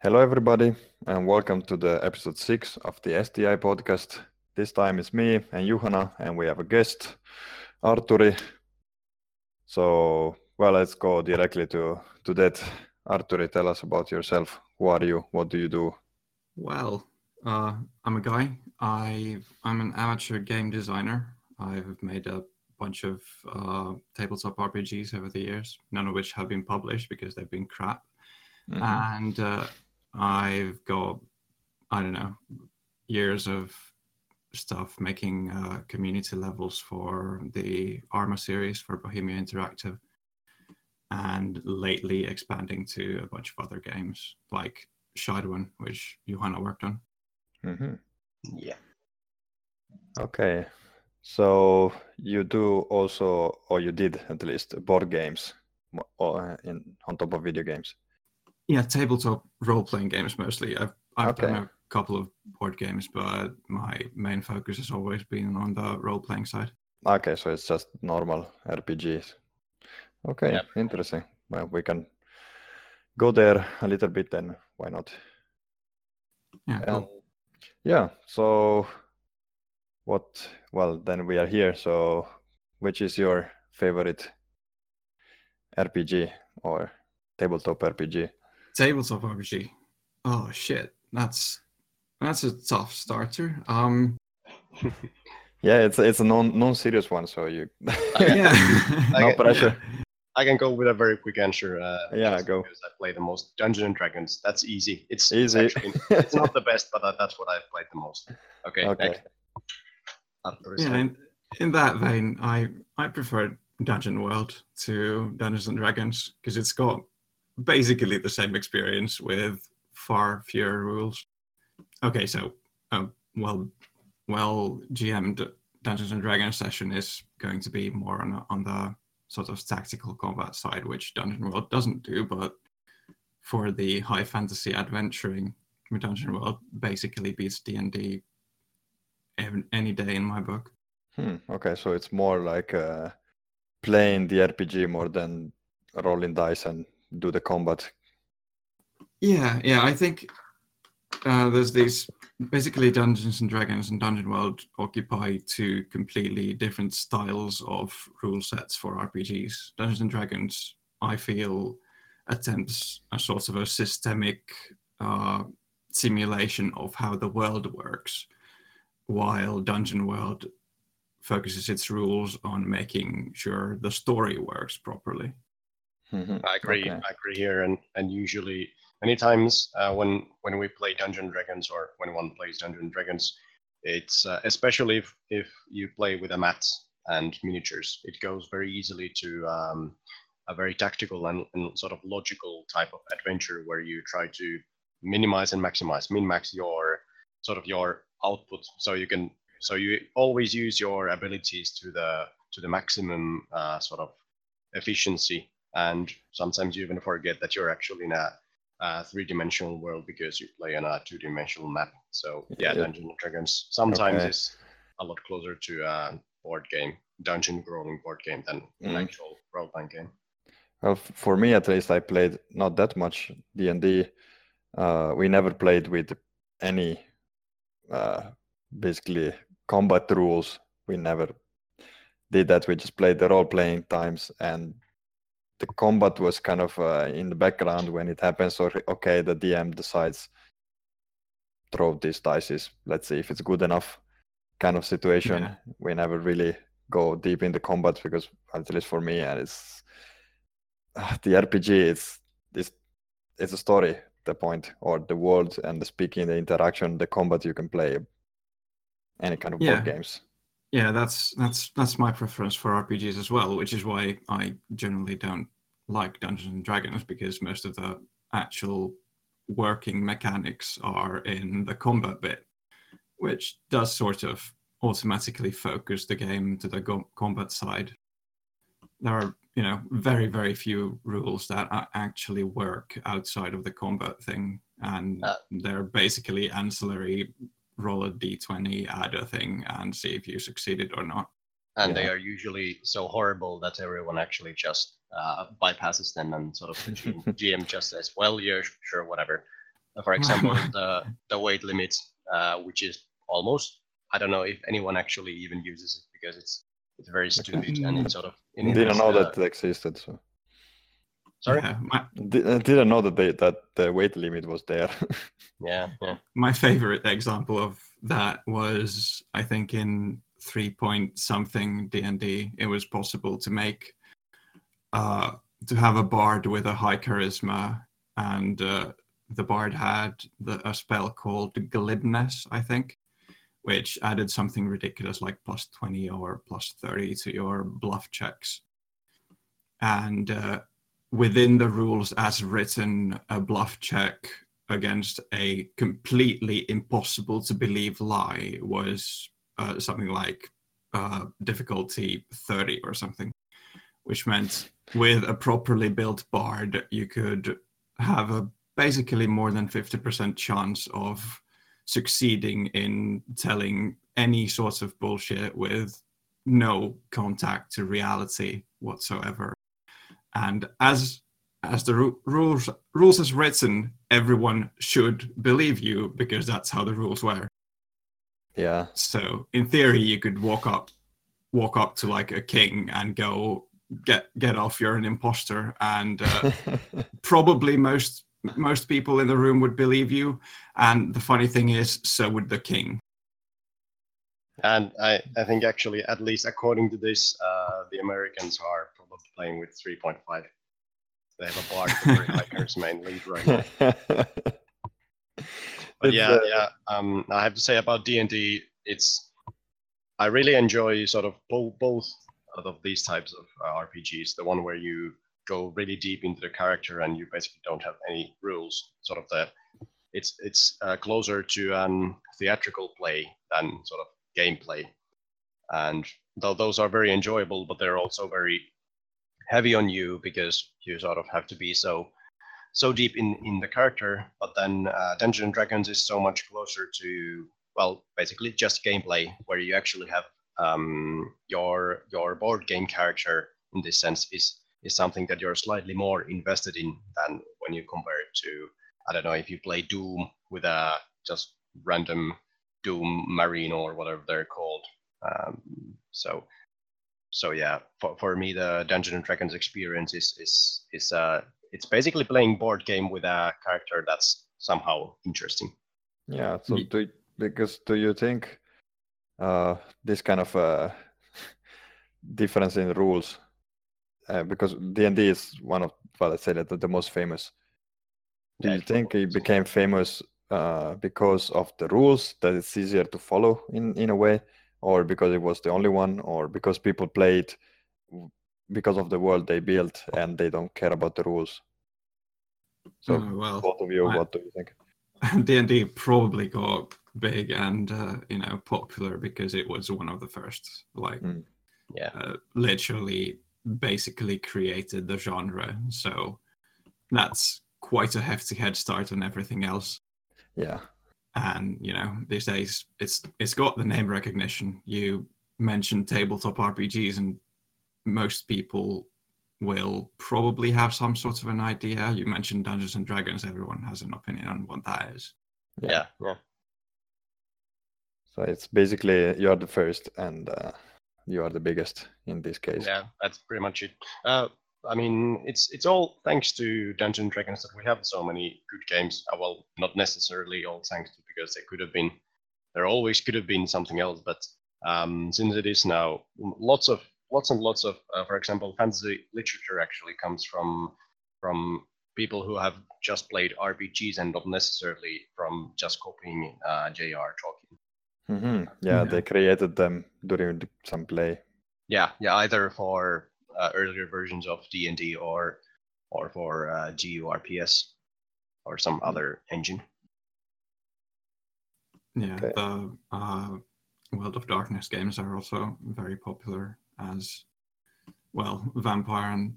Hello, everybody, and welcome to the episode six of the STI podcast. This time it's me and Juhana, and we have a guest, Artturi. So, well, let's go directly to, to that. Artturi, tell us about yourself. Who are you? What do you do? Well, uh, I'm a guy. I I'm an amateur game designer. I've made a bunch of uh, tabletop RPGs over the years, none of which have been published because they've been crap. Mhm. And uh, I've got I don't know years of stuff making uh, community levels for the Arma series for Bohemia Interactive, and lately expanding to a bunch of other games like Shadowrun, which Juhana worked on. Mm-hmm. Yeah. Okay. So you do also, or you did at least, board games in on top of video games. Yeah, tabletop role playing games mostly. I've I've done a couple of board games, but my main focus has always been on the role playing side. Okay, so it's just normal RPGs. Okay, Yep. interesting. Well, we can go there a little bit then. Why not? Yeah, Um, cool. yeah. So, what? Well, then we are here. So, which is your favorite RPG or tabletop RPG? Tabletop RPG. Oh shit, that's that's a tough starter. Um, Yeah, it's it's a non non serious one. So you yeah, no pressure. I can go with a very quick answer. Uh, Yeah, go. Because I play the most Dungeons and Dragons. That's easy. It's, it's Easy. actually it's not the best, but uh, that's what I've played the most. Okay. Okay. next. Yeah. In, in that vein, I I prefer Dungeon World to Dungeons and Dragons because it's got basically the same experience with far fewer rules. Okay, so uh, well, well, GM'd Dungeons and Dragons session is going to be more on on the sort of tactical combat side, which Dungeon World doesn't do. But for the high fantasy adventuring, Dungeon World basically beats D and D any day in my book. Hmm, okay, so it's more like uh, playing the RPG more than rolling dice and do the combat. Yeah, yeah. I think uh, there's these basically Dungeons and Dragons and Dungeon World occupy two completely different styles of rule sets for RPGs. Dungeons and Dragons, I feel, attempts a sort of a systemic uh, simulation of how the world works, while Dungeon World focuses its rules on making sure the story works properly. Mhm. I agree. Okay. I agree here, and and usually many times uh, when when we play Dungeon Dragons or when one plays Dungeon Dragons, it's uh, especially if if you play with a mat and miniatures, it goes very easily to um, a very tactical and, and sort of logical type of adventure where you try to minimize and maximize, min max your sort of your output, so you can so you always use your abilities to the to the maximum uh, sort of efficiency and sometimes you even forget that you're actually in a, uh three-dimensional world because you play on a two-dimensional map. So yeah, Yeah. Dungeons and Dragons sometimes Okay. is a lot closer to a board game, dungeon crawling board game than an Mhm. actual role-playing game. Well, for me at least, I played not that much D and D. Uh, we never played with any uh, basically combat rules. We never did that. We just played the role playing times, and the combat was kind of uh, in the background when it happens. Or okay, the DM decides throw these dice. Let's see if it's good enough. Kind of situation. Yeah. We never really go deep in the combat because at least for me, and it's uh, the RPG. It's it's it's a story. The point or the world and the speaking, the interaction, the combat you can play. Any kind of Yeah. board games. Yeah, that's that's that's my preference for RPGs as well, which is why I generally don't like Dungeons and Dragons because most of the actual working mechanics are in the combat bit, which does sort of automatically focus the game to the go- combat side. There are, you know, very very few rules that actually work outside of the combat thing, and Uh, they're basically ancillary roll a d20, add a thing, and see if you succeeded or not. And they are usually so horrible that everyone actually just uh, bypasses them and sort of the GM, GM just says, "Well, yeah, sure, whatever." Uh, For example, the the weight limit, uh, which is almost I don't know if anyone actually even uses it because it's it's very stupid and it's sort of it Didn't know uh, that it existed. So Sorry. Yeah, my, I didn't know that they, that the weight limit was there. Yeah, yeah. my favorite example of that was I think in three point something D and D, it was possible to make uh, to have a bard with a high charisma, and uh, the bard had the, a spell called Glibness, I think, which added something ridiculous like plus twenty or plus thirty to your bluff checks, and uh, within the rules as written, a bluff check against a completely impossible to believe lie was uh, something like uh, difficulty 30 or something, which meant with a properly built bard, you could have a basically more than 50% chance of succeeding in telling any sorts of bullshit with no contact to reality whatsoever. And as as the ru- rules rules as written, everyone should believe you because that's how the rules were. yeah. So in theory, you could walk up, walk up to like a king and go, "Get get off! You're an imposter." And uh, probably most most people in the room would believe you. And the funny thing is, so would the king. And I, I think actually, at least according to this, uh, the Americans are probably playing with 3.5. They have a bard for high charisma lead right now. But yeah, uh, yeah. Um, I have to say about D and D, it's I really enjoy sort of both both of these types of uh, RPGs. The one where you go really deep into the character and you basically don't have any rules. Sort of the it's it's uh, closer to an theatrical play than sort of gameplay, and though those are very enjoyable, but they're also very heavy on you because you sort of have to be so so deep in in the character. But then uh, dungeons and dragons is so much closer to well basically just gameplay where you actually have um, your your board game character in this sense is is something that you're slightly more invested in than when you compare it to i don't know if you play doom with a just random doom marine or whatever they're called um, so so yeah for, for me the dungeons and dragons experience is is is uh it's basically playing board game with a character that's somehow interesting. Yeah. So Ye- do because do you think uh, this kind of uh, difference in rules uh, because D and D is one of well, let's say that the, the most famous. Do Yeah, you it think probably it is. became famous uh, because of the rules that it's easier to follow in in a way, or because it was the only one, or because people played because of the world they built and they don't care about the rules? So Oh, well, both of you, I- what do you think? D&D probably got big and uh, you know popular because it was one of the first like Mm. Yeah. uh, literally basically created the genre so that's quite a hefty head start on everything else Yeah. And you know these days it's it's got the name recognition you mentioned tabletop rpgs and most people will probably have some sort of an idea you mentioned dungeons and dragons everyone has an opinion on what that is Yeah. Yeah. So it's basically you are the first and uh, you are the biggest in this case. Yeah. That's pretty much it. Uh, I mean, it's it's all thanks to Dungeons and Dragons that we have so many good games. Uh, well, not necessarily all thanks to because there could have been, there always could have been something else. But um, since it is now, lots of lots and lots of, uh, for example, fantasy literature actually comes from from people who have just played RPGs and not necessarily from just copying uh, J.R. Tolkien. hmm Yeah, Yeah. they created them during some play. Yeah, yeah, either for uh, earlier versions of D and D or or for uh, GURPS or some other engine. Yeah, Okay. the uh, World of Darkness games are also very popular as well. Vampire and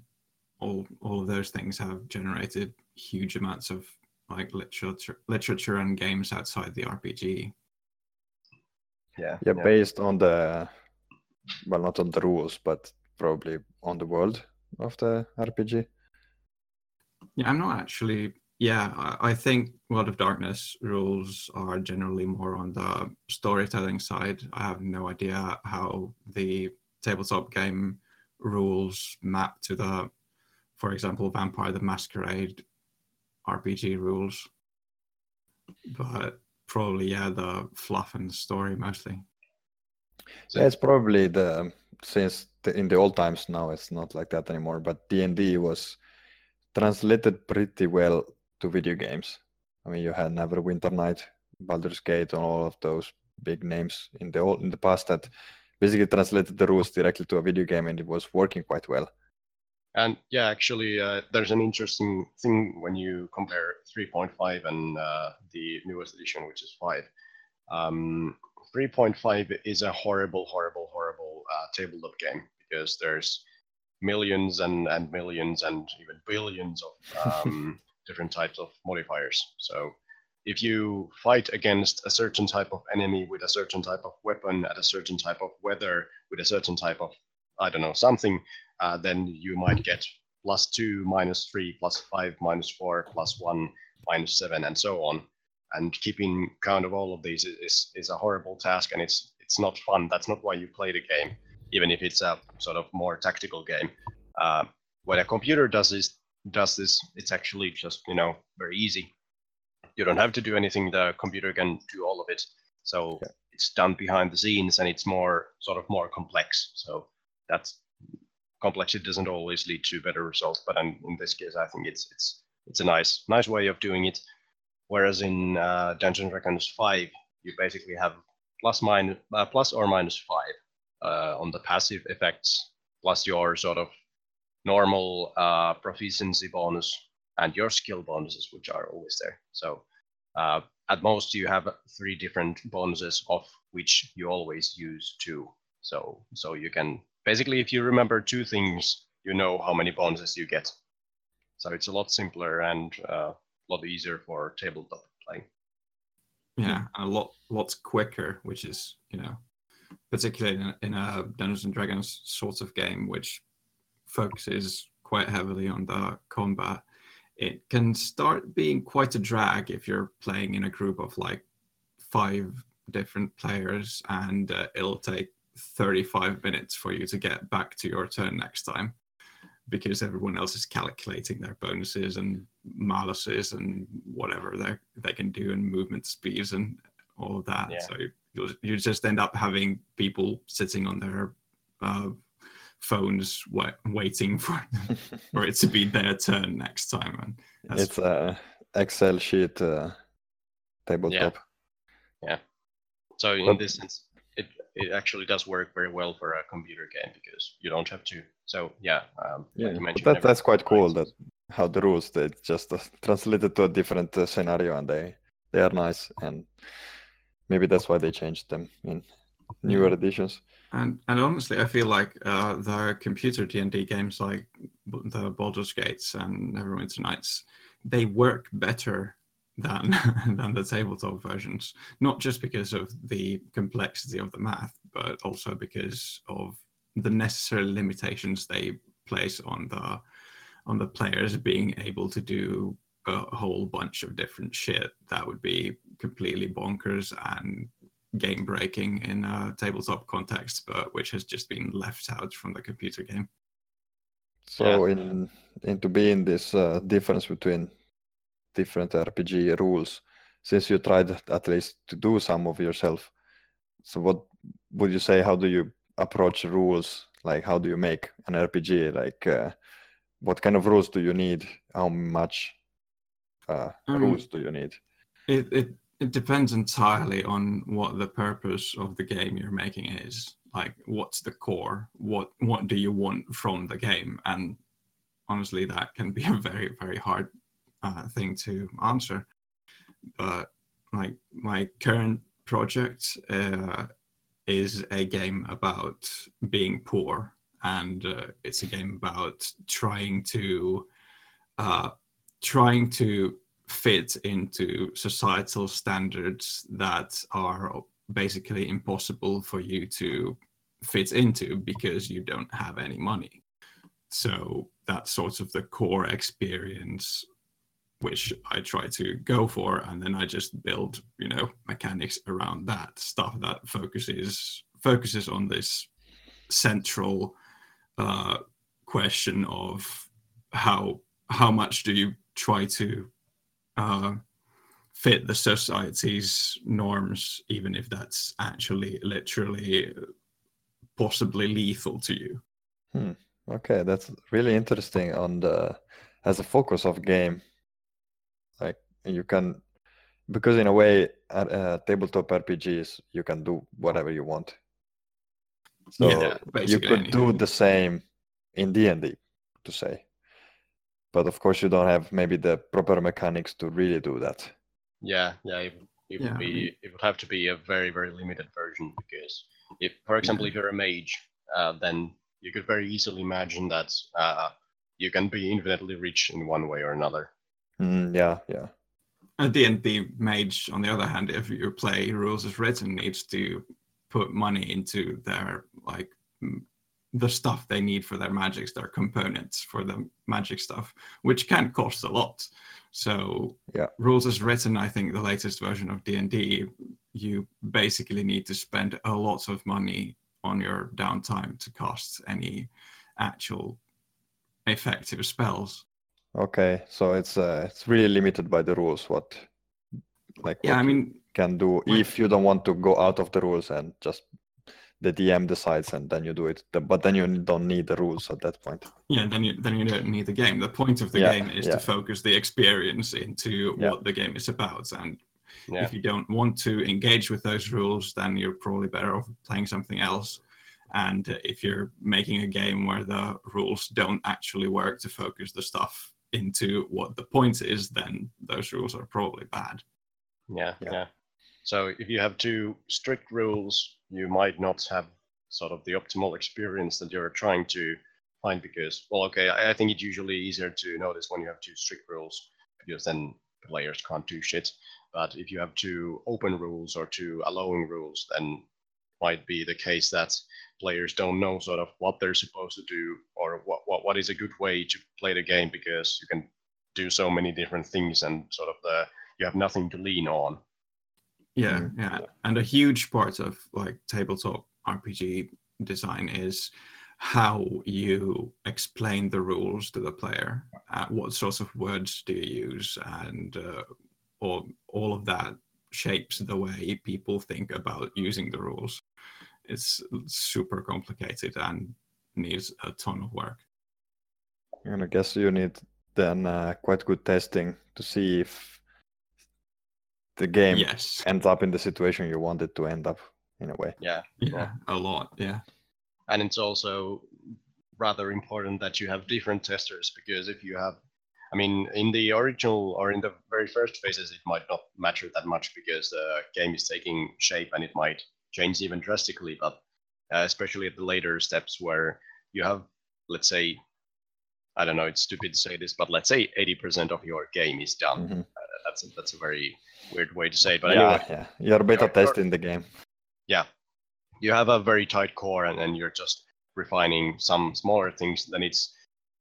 all all of those things have generated huge amounts of like literature, literature and games outside the RPG. Yeah, Yeah, based on the well, not on the rules, but probably on the world of the RPG. Yeah, I'm not actually yeah, I, I think World of Darkness rules are generally more on the storytelling side. I have no idea how the tabletop game rules map to the, for example, Vampire the Masquerade RPG rules. But probably, yeah, the fluff and the story mostly. Yeah, it's probably the since in the old times now it's not like that anymore. But D and D was translated pretty well to video games. I mean, you had Neverwinter Night, Baldur's Gate, and all of those big names in the old, in the past that basically translated the rules directly to a video game, and it was working quite well. And yeah, actually, uh, there's an interesting thing when you compare 3.5 and uh, the newest edition, which is 5. Um, 3.5 is a horrible, horrible, horrible uh, tabletop game because there's millions and, and millions and even billions of um, different types of modifiers. So if you fight against a certain type of enemy with a certain type of weapon at a certain type of weather with a certain type of I don't know something, uh, then you might get plus two, minus three, plus five, minus four, plus one, minus seven, and so on. And keeping count of all of these is, is a horrible task, and it's it's not fun. That's not why you play the game, even if it's a sort of more tactical game. Uh, when a computer does is does this, it's actually just you know very easy. You don't have to do anything. The computer can do all of it. So yeah. it's done behind the scenes, and it's more sort of more complex. So that's complexity doesn't always lead to better results, but in, in this case, I think it's it's it's a nice nice way of doing it. Whereas in uh, Dungeons Dragons 5, you basically have plus minus uh, plus or minus five uh, on the passive effects, plus your sort of normal uh, proficiency bonus and your skill bonuses, which are always there. So uh, at most, you have three different bonuses, of which you always use two. So so you can basically, if you remember two things, you know how many bonuses you get. So it's a lot simpler and uh, a lot easier for tabletop playing. Yeah, a lot lots quicker, which is you know, particularly in a, in a Dungeons and Dragons sort of game, which focuses quite heavily on the combat. It can start being quite a drag if you're playing in a group of like five different players, and uh, it'll take 35 minutes for you to get back to your turn next time because everyone else is calculating their bonuses and maluses and whatever they they can do and movement speeds and all of that. Yeah. So you you just end up having people sitting on their uh, phones wa- waiting for for it to be their turn next time. And it's a Excel sheet uh, tabletop. Yeah. yeah. So in but, this sense, it actually does work very well for a computer game because you don't have to. So yeah, um, yeah, like that, that's quite cool. That how the rules they just uh, translated to a different uh, scenario and they they are nice and maybe that's why they changed them in newer editions. And and honestly, I feel like uh, the computer D and D games like the Baldur's Gates and Neverwinter Nights, they work better than than the tabletop versions. Not just because of the complexity of the math, but also because of the necessary limitations they place on the on the players being able to do a whole bunch of different shit that would be completely bonkers and game breaking in a tabletop context, but which has just been left out from the computer game. So, yeah. in into being this uh, difference between different RPG rules since you tried at least to do some of yourself. So what would you say? How do you approach rules? Like how do you make an RPG? Like uh, what kind of rules do you need? How much uh, um, rules do you need? It, it it depends entirely on what the purpose of the game you're making is. Like what's the core? What what do you want from the game? And honestly, that can be a very very hard uh, thing to answer. But like my current project uh, is a game about being poor, and uh, it's a game about trying to uh, trying to fit into societal standards that are basically impossible for you to fit into because you don't have any money. So that's sort of the core experience which I try to go for, and then I just build, you know, mechanics around that stuff that focuses focuses on this central uh, question of how how much do you try to uh, fit the society's norms, even if that's actually literally possibly lethal to you. Hmm. Okay, that's really interesting on the as a focus of game. Like you can, because in a way, at uh, tabletop RPGs, you can do whatever you want. So Yeah, you basically could do the same in D and D, to say. But of course, you don't have maybe the proper mechanics to really do that. Yeah, yeah, it, it Yeah, would be it would have to be a very very limited version because if, for example, if you're a mage, uh, then you could very easily imagine that uh, you can be infinitely rich in one way or another. Mm, yeah, yeah. A D&D mage, on the other hand, if you play rules as written, needs to put money into their like the stuff they need for their magics, their components for the magic stuff, which can cost a lot. So Yeah. rules as written, I think the latest version of D&D, you basically need to spend a lot of money on your downtime to cast any actual effective spells. Okay, so it's uh, it's really limited by the rules. What, like, Yeah, what I you mean, can do if you don't want to go out of the rules and just the DM decides and then you do it. But then you don't need the rules at that point. yeah then you then you don't need the game the point of the Yeah, game is yeah. to focus the experience into Yeah. what the game is about and Yeah, if you don't want to engage with those rules then you're probably better off playing something else and if you're making a game where the rules don't actually work to focus the stuff into what the point is then those rules are probably bad yeah, Yeah. yeah. So if you have too strict rules, you might not have sort of the optimal experience that you're trying to find because, well, okay, I, I think it's usually easier to notice when you have too strict rules because then players can't do shit. But if you have too open rules or too allowing rules, then might be the case that players don't know sort of what they're supposed to do or what, what, what is a good way to play the game because you can do so many different things and sort of the you have nothing to lean on. yeah Mhm. yeah and a huge part of like tabletop rpg design is how you explain the rules to the player uh, what sorts of words do you use and uh, all, all of that shapes the way people think about using the rules it's super complicated and needs a ton of work And I guess you need then uh, quite good testing to see if the game yes ends up in the situation you want it to end up in a way. Yeah. yeah a lot yeah and it's also rather important that you have different testers because if you have i mean in the original or in the very first phases it might not matter that much because the game is taking shape and it might change even drastically but uh, especially at the later steps where you have let's say i don't know it's stupid to say this but let's say 80% of your game is done Mhm. uh, that's a, that's a very weird way to say it but yeah, anyway yeah. You're beta testing the game. yeah you have a very tight core and then you're just refining some smaller things then it's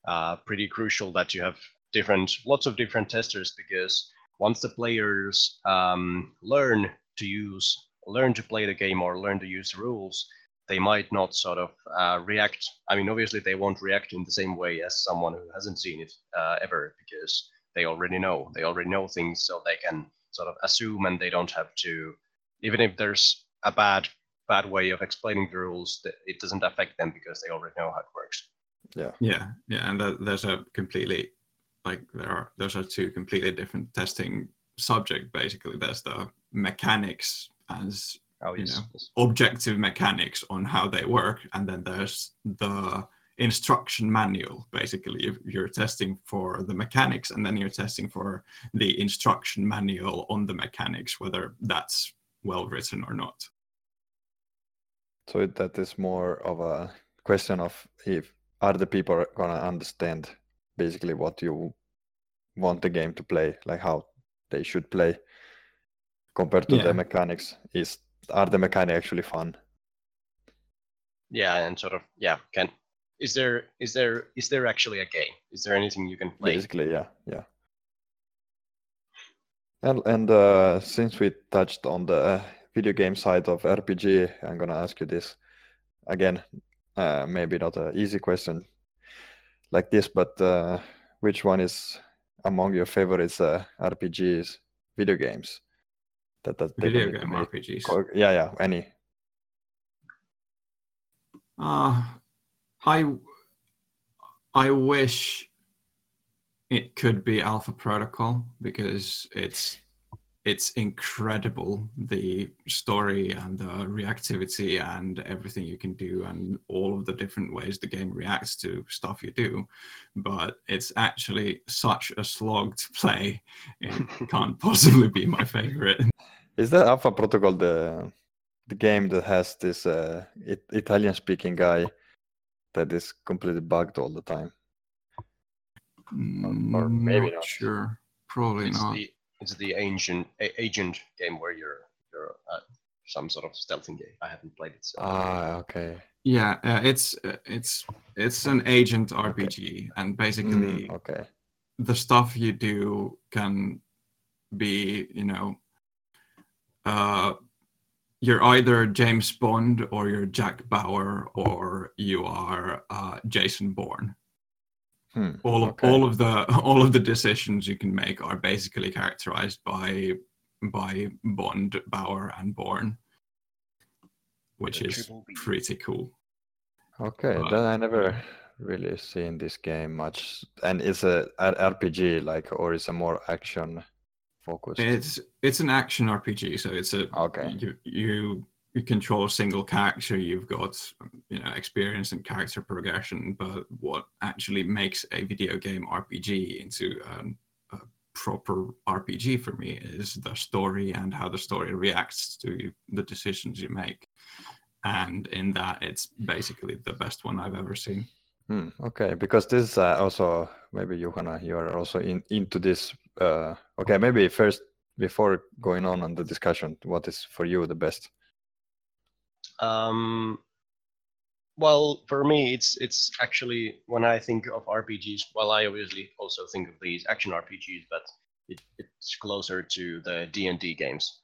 uh, pretty crucial that you have different lots of different testers because once the players um, learn to use learn to play the game or learn to use the rules they might not sort of uh, react. I mean obviously they won't react in the same way as someone who hasn't seen it uh, ever because they already know. They already know things so they can sort of assume and they don't have to even if there's a bad bad way of explaining the rules that it doesn't affect them because they already know how it works. Yeah. Yeah, yeah, and that, there's a completely like there are those are two completely different testing subject. Basically, there's the mechanics as oh You know. yes. objective mechanics on how they work, and then there's the instruction manual. Basically, if you're testing for the mechanics, and then you're testing for the instruction manual on the mechanics, whether that's well written or not. So that is more of a question of if are the people gonna understand basically what you want the game to play, like how they should play, compared to Yeah. the mechanics. Is are the mechanics actually fun? yeah and sort of yeah can is there is there is there actually a game is there anything you can play Basically, yeah, yeah. And and uh, since we touched on the video game side of RPG, I'm gonna ask you this again. Uh, maybe not an easy question like this, but uh, which one is among your favorites uh, RPGs, video games? That that video game RPGs. Yeah, yeah, any. Uh, I I wish it could be Alpha Protocol because it's it's incredible the story and the reactivity and everything you can do and all of the different ways the game reacts to stuff you do. But it's actually such a slog to play. It can't possibly be my favorite. Is that alpha protocol the the game that has this uh, it, italian speaking guy that is completely bugged all the time? Or, or maybe not, not. sure. Probably it's not. the, it's the ancient a, agent game where you're you're uh, some sort of stealthing game. I haven't played it. So. Ah, okay. Yeah, uh, it's uh, it's it's an agent RPG, and basically, mm, okay, the stuff you do can be, you know, uh, you're either James Bond or you're Jack Bauer or you are uh, Jason Bourne. Hmm, all of okay. all of the all of the decisions you can make are basically characterized by by Bond, Bauer, and Bourne, which the is pretty cool. Okay, but, then I never really seen this game much. And it's a an RPG like, or is a more action focused? It's it's an action RPG, so it's a okay. You you you control a single character, you've got you know experience and character progression. But what actually makes a video game RPG into um, a proper RPG for me is the story and how the story reacts to the decisions you make. And in that, it's basically the best one I've ever seen. Hmm, okay, because this uh, also maybe Juhana, you are also in into this. Uh, okay, maybe first before going on on the discussion, what is for you the best? Um, well, for me, it's it's actually when I think of RPGs. Well, I obviously also think of these action RPGs, but it, it's closer to the D and D games.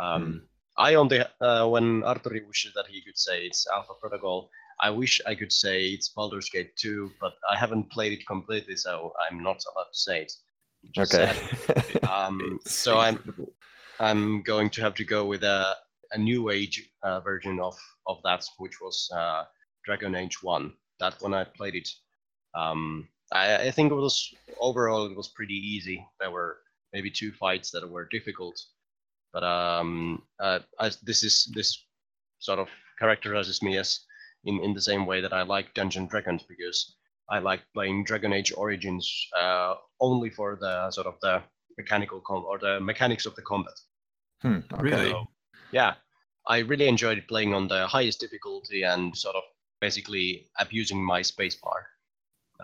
Um, mm. I on the uh, when Artturi wishes that he could say it's Alpha Protocol. I wish I could say it's Baldur's Gate 2, but I haven't played it completely, so I'm not allowed to say it. Okay. um, so I'm I'm going to have to go with a a new age uh, version of of that, which was uh, Dragon Age One. That when I played it, um, I, I think it was overall it was pretty easy. There were maybe two fights that were difficult, but um, uh, as this is this sort of characterizes me as in, in the same way that I like Dungeon Dragons because I like playing Dragon Age Origins uh, only for the sort of the mechanical com- or the mechanics of the combat. Hmm, okay. Really? So, yeah, I really enjoyed playing on the highest difficulty and sort of basically abusing my spacebar.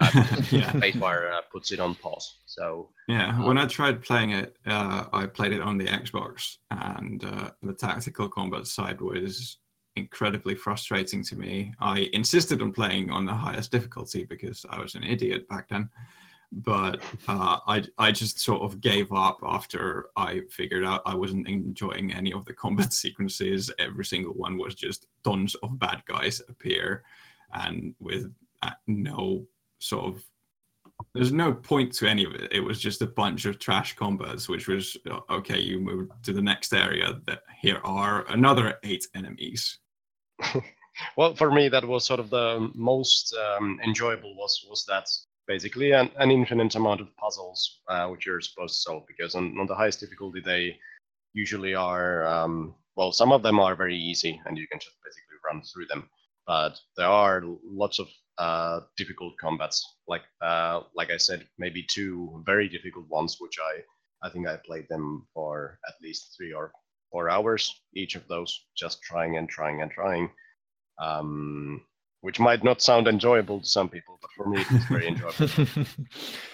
Uh, yeah. Spacebar uh, puts it on pause. So yeah, um, when I tried playing it, uh, I played it on the Xbox, and uh, the tactical combat side was incredibly frustrating to me. I insisted on playing on the highest difficulty because I was an idiot back then but uh, I I just sort of gave up after I figured out I wasn't enjoying any of the combat sequences. Every single one was just tons of bad guys appear, and with uh, no sort of there's no point to any of it. It was just a bunch of trash combats, which was uh, okay. You move to the next area. That here are another eight enemies. well, for me, that was sort of the most um, enjoyable. Was was that basically an, an infinite amount of puzzles uh, which you're supposed to solve because on, on the highest difficulty they usually are um, well some of them are very easy and you can just basically run through them. But there are lots of uh, difficult combats. Like uh, like i said maybe two very difficult ones which i i think i played them for at least three or four hours each of those just trying and trying and trying. Um, which might not sound enjoyable to some people, but for me it's very enjoyable.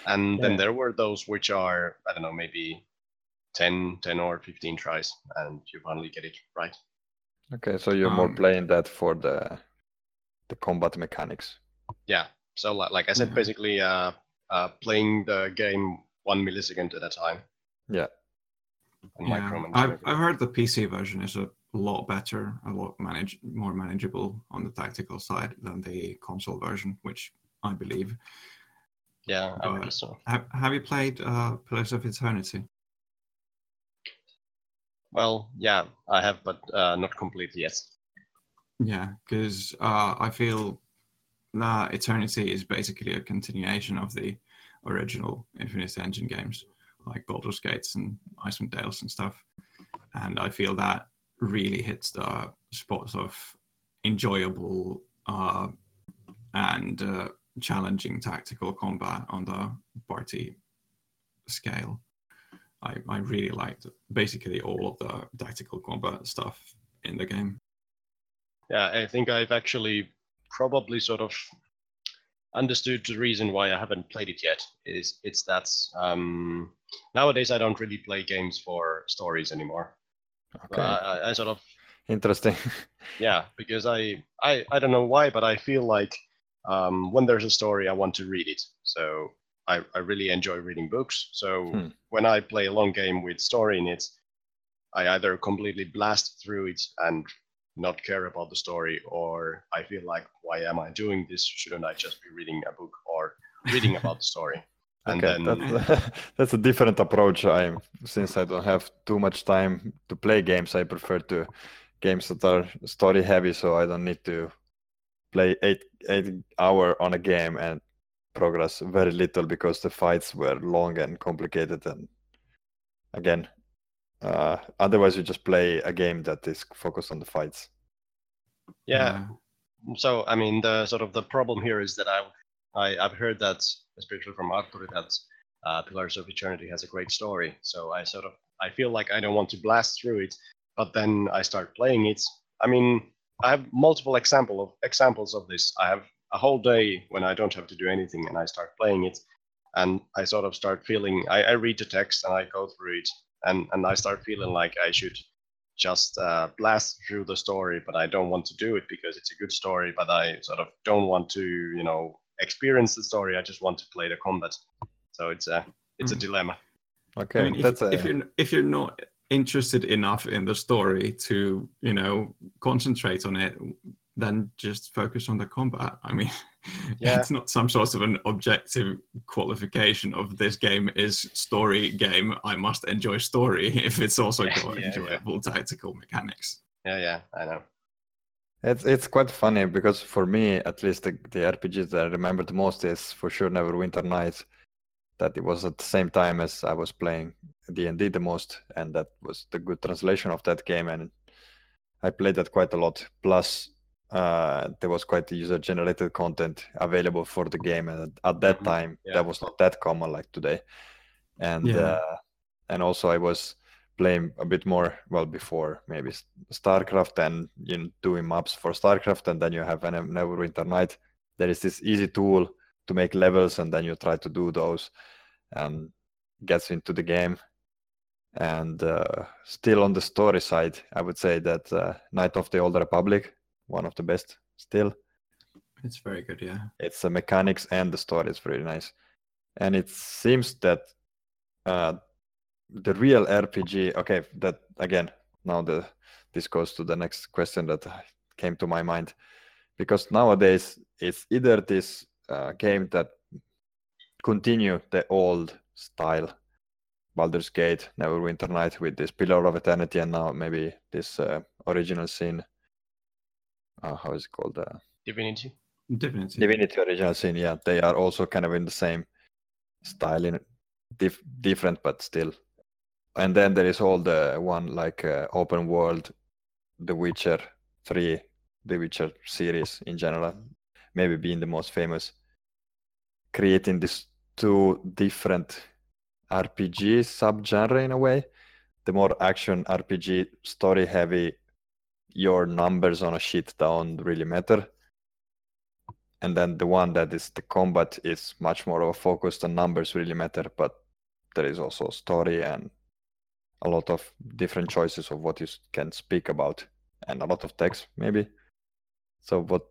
and then there were those which are, I don't know, maybe 10, 10 or 15 tries, and you finally get it right. Okay, so you're um, more playing that for the the combat mechanics. Yeah. So like I said, mm-hmm. basically uh, uh, playing the game one millisecond at a time. Yeah. and Yeah. I've. I've heard the PC version is a lot better, a lot manage more manageable on the tactical side than the console version, which I believe. yeah, I guess so. Have, have you played uh, Pillars of Eternity? Well, yeah, I have, but uh, not completely yet. Yeah, because uh, I feel that Eternity is basically a continuation of the original Infinity Engine games, like Baldur's Gates and Icewind Dales and stuff. And I feel that really hits the spots of enjoyable uh, and uh, challenging tactical combat on the party scale. I, I really liked basically all of the tactical combat stuff in the game. Yeah, I think I've actually probably sort of understood the reason why I haven't played it yet. Is it's that um, nowadays I don't really play games for stories anymore. Okay, I, I, I sort of interesting. yeah because I, I i don't know why but i feel like um, when there's a story i want to read it. So i, I really enjoy reading books. So Hmm. when i play a long game with story in it i either completely blast through it and not care about the story or i feel like why am i doing this? Shouldn't i just be reading a book or reading about the story and okay, then that's, that's a different approach. I since I don't have too much time to play games, I prefer to games that are story heavy, so I don't need to play eight eight hour on a game and progress very little because the fights were long and complicated. And again, uh, otherwise you just play a game that is focused on the fights. yeah so I mean, the sort of the problem here is that I, I I've heard that, especially from Artturi, that uh, Pillars of Eternity has a great story. So I sort of I feel like I don't want to blast through it, but then I start playing it. I mean, I have multiple example of examples of this. I have a whole day when I don't have to do anything and I start playing it, and I sort of start feeling. I, I read the text and I go through it, and and I start feeling like I should just uh, blast through the story, but I don't want to do it because it's a good story. But I sort of don't want to, you know, experience the story. I just want to play the combat. So it's a it's a Mm. dilemma. Okay, I mean, if, that's a, if you're if you're not interested enough in the story to you know concentrate on it, then just focus on the combat. I mean, Yeah. it's not some sort of an objective qualification of this game is story game. I must enjoy story if it's also Yeah, got yeah, yeah. enjoyable tactical mechanics. Yeah, yeah, I know. It's it's quite funny because for me, at least the, the RPGs that I remember the most is for sure Neverwinter Nights. That it was at the same time as I was playing D and D the most, and that was the good translation of that game, and I played that quite a lot. Plus, uh, there was quite user-generated content available for the game, and at that Mhm, time, yeah. that was not that common like today. And Yeah. uh, and also I was playing a bit more well before maybe starcraft and you know doing maps for starcraft and then you have an neverwinter night. There is this easy tool to make levels and then you try to do those and gets into the game. And uh, still on the story side i would say that uh, Knight of the Old Republic one of the best still. It's very good, yeah. it's the mechanics and the story is really nice. And it seems that uh, the real rpg okay that again now the this goes to the next question that came to my mind because nowadays it's either this uh, game that continue the old style Baldur's Gate, Neverwinter Night with this Pillar of Eternity, and now maybe this uh, original sin. Uh, how is it called? Uh, Divinity. Divinity. Divinity Original Sin, yeah, they are also kind of in the same style, in dif- different but still. And then there is all the one like uh, open world, The Witcher Three, The Witcher series in general, maybe being the most famous, creating these two different RPG subgenre in a way. The more action RPG, story heavy, your numbers on a sheet don't really matter. And then the one that is the combat is much more of a focused on numbers really matter but there is also story and a lot of different choices of what you can speak about and a lot of text maybe. So what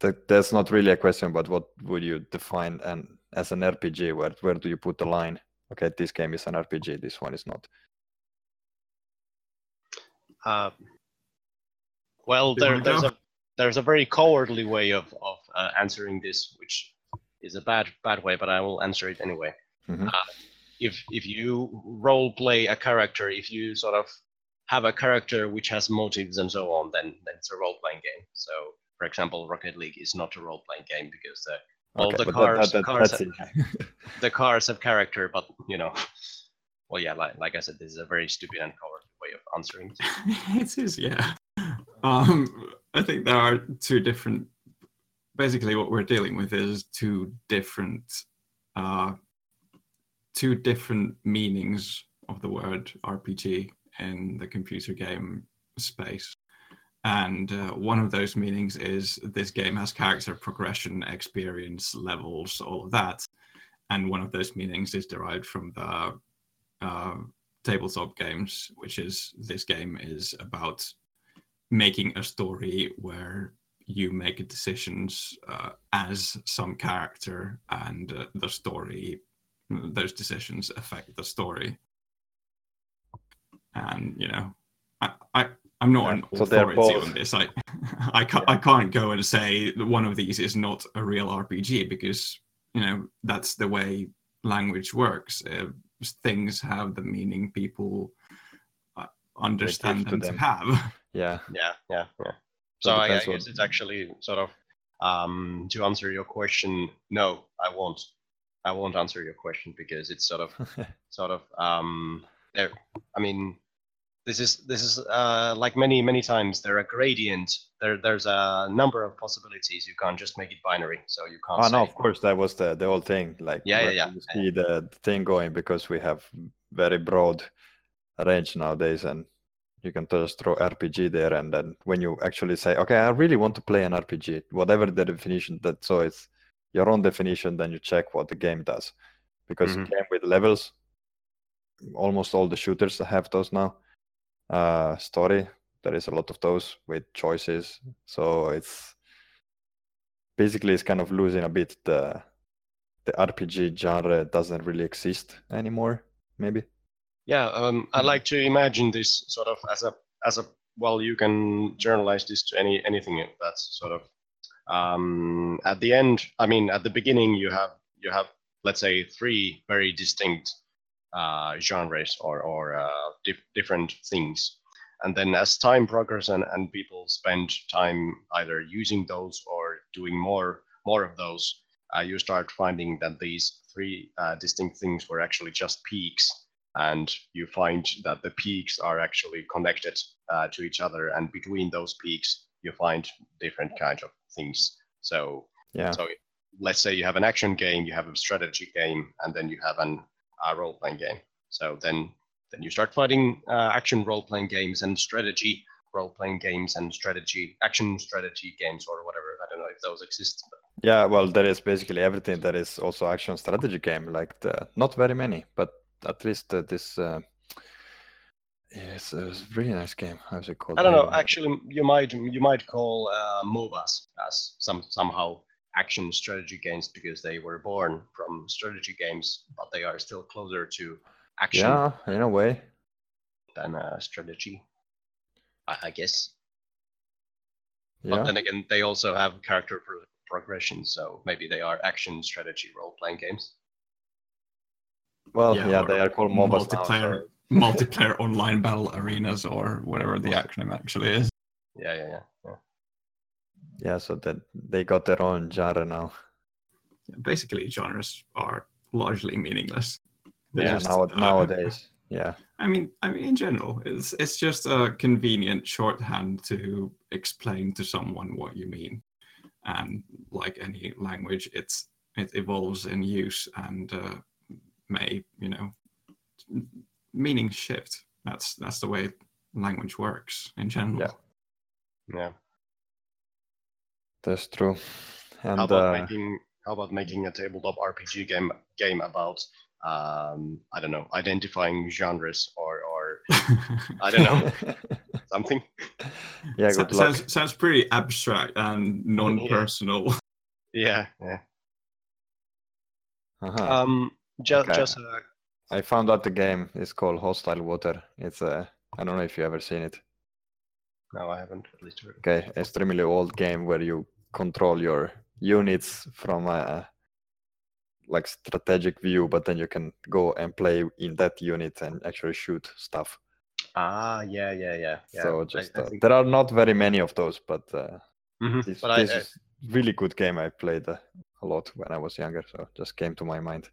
that, that's not really a question but what would you define and as an rpg where where do you put the line? Okay this game is an rpg this one is not. Uh, well, there, there's a there's a very cowardly way of of uh, answering this, which is a bad bad way, but I will answer it anyway. Mhm. Uh, if if you role play a character, if you sort of have a character which has motives and so on, then then it's a role playing game. So, for example, Rocket League is not a role playing game because the all the but cars- cars have- the cars have character, but you know, well, yeah, like, like I said, this is a very stupid and cowardly way of answering. it is, yeah. Um, I think there are two different. Basically, what we're dealing with is two different, uh, two different meanings of the word RPG in the computer game space. And uh, one of those meanings is this game has character progression, experience levels, all of that. And one of those meanings is derived from the uh, tabletop games, which is this game is about making a story where you make decisions uh, as some character and uh, the story those decisions affect the story and you know i, I i'm not an Yeah, so authority both- on this i i can't i can't go and say that one of these is not a real rpg because you know that's the way language works uh, things have the meaning people uh, understand to them to them. have yeah. Yeah, yeah, yeah. So So I, I guess what- it's actually sort of um, to answer your question. No, I won't. I won't answer your question because it's sort of sort of um, there. I mean, this is this is uh, like many many times there are gradient. There there's a number of possibilities. You can't just make it binary. So you can't. Oh say, no, of course that was the the whole thing. Like Yeah, yeah, yeah, you see the, the thing going because we have very broad range nowadays, and you can just throw RPG there, and then when you actually say, okay, I really want to play an RPG, whatever the definition that so it's your own definition, then you check what the game does, because Mhm. game with levels, almost all the shooters have those now. Uh, story, there is a lot of those with choices, so it's basically it's kind of losing a bit the the RPG genre doesn't really exist anymore. Maybe. Yeah, um, I Mhm. like to imagine this sort of as a as a well, you can generalize this to any anything that's sort of um, at the end. I mean, at the beginning, you have you have let's say three very distinct uh, genres or or uh, dif- different things, and then as time progresses and, and people spend time either using those or doing more more of those, uh, you start finding that these three uh, distinct things were actually just peaks and you find that the peaks are actually connected uh, to each other and between those peaks you find different kinds of things so Yeah. so let's say you have an action game you have a strategy game and then you have an uh, role playing game so then then you start finding uh, action role playing games and strategy role playing games and strategy action strategy games or whatever i don't know if those exist but Yeah, well, there is basically everything that is also action strategy game. Like the, not very many, but at least uh, this. Uh, yes, it was a really nice game. How's it called? I don't know. Actually, you might you might call uh, MOBAs as some somehow action strategy games because they were born from strategy games, but they are still closer to action Yeah, in a way. than uh, strategy. I, I guess. Yeah. But then again, they also have character pro- progression, so maybe they are action strategy role playing games. well, Yeah, yeah, they are called MOBAs now. so- multiplayer online battle arenas or whatever the acronym actually is Yeah, yeah, yeah. yeah. Yeah, so that they got their own genre now. basically genres are largely meaningless They're Yeah, just, now, uh, nowadays. Yeah. I mean, I mean, in general, it's it's just a convenient shorthand to explain to someone what you mean, and like any language, it's it evolves in use and uh, may you know meaning shift. That's that's the way language works in general. Yeah. yeah. That's true. And how about uh, making how about making a tabletop RPG game game about um, I don't know identifying genres or or I don't know something. yeah, So- good luck. sounds sounds pretty abstract and non-personal. Yeah, yeah. Uh-huh. Um, just Okay. just uh, I found out the game is called Hostile Water. It's a I don't know if you ever seen it. No, I haven't at least heard. Okay, extremely old game where you control your units from a like strategic view, but then you can go and play in that unit and actually shoot stuff. Ah, yeah, yeah, yeah. yeah. so just I uh, think- there are not very many of those, but uh, Mhm, this, But I, this I- is really good game. I played uh, a lot when I was younger, so just came to my mind.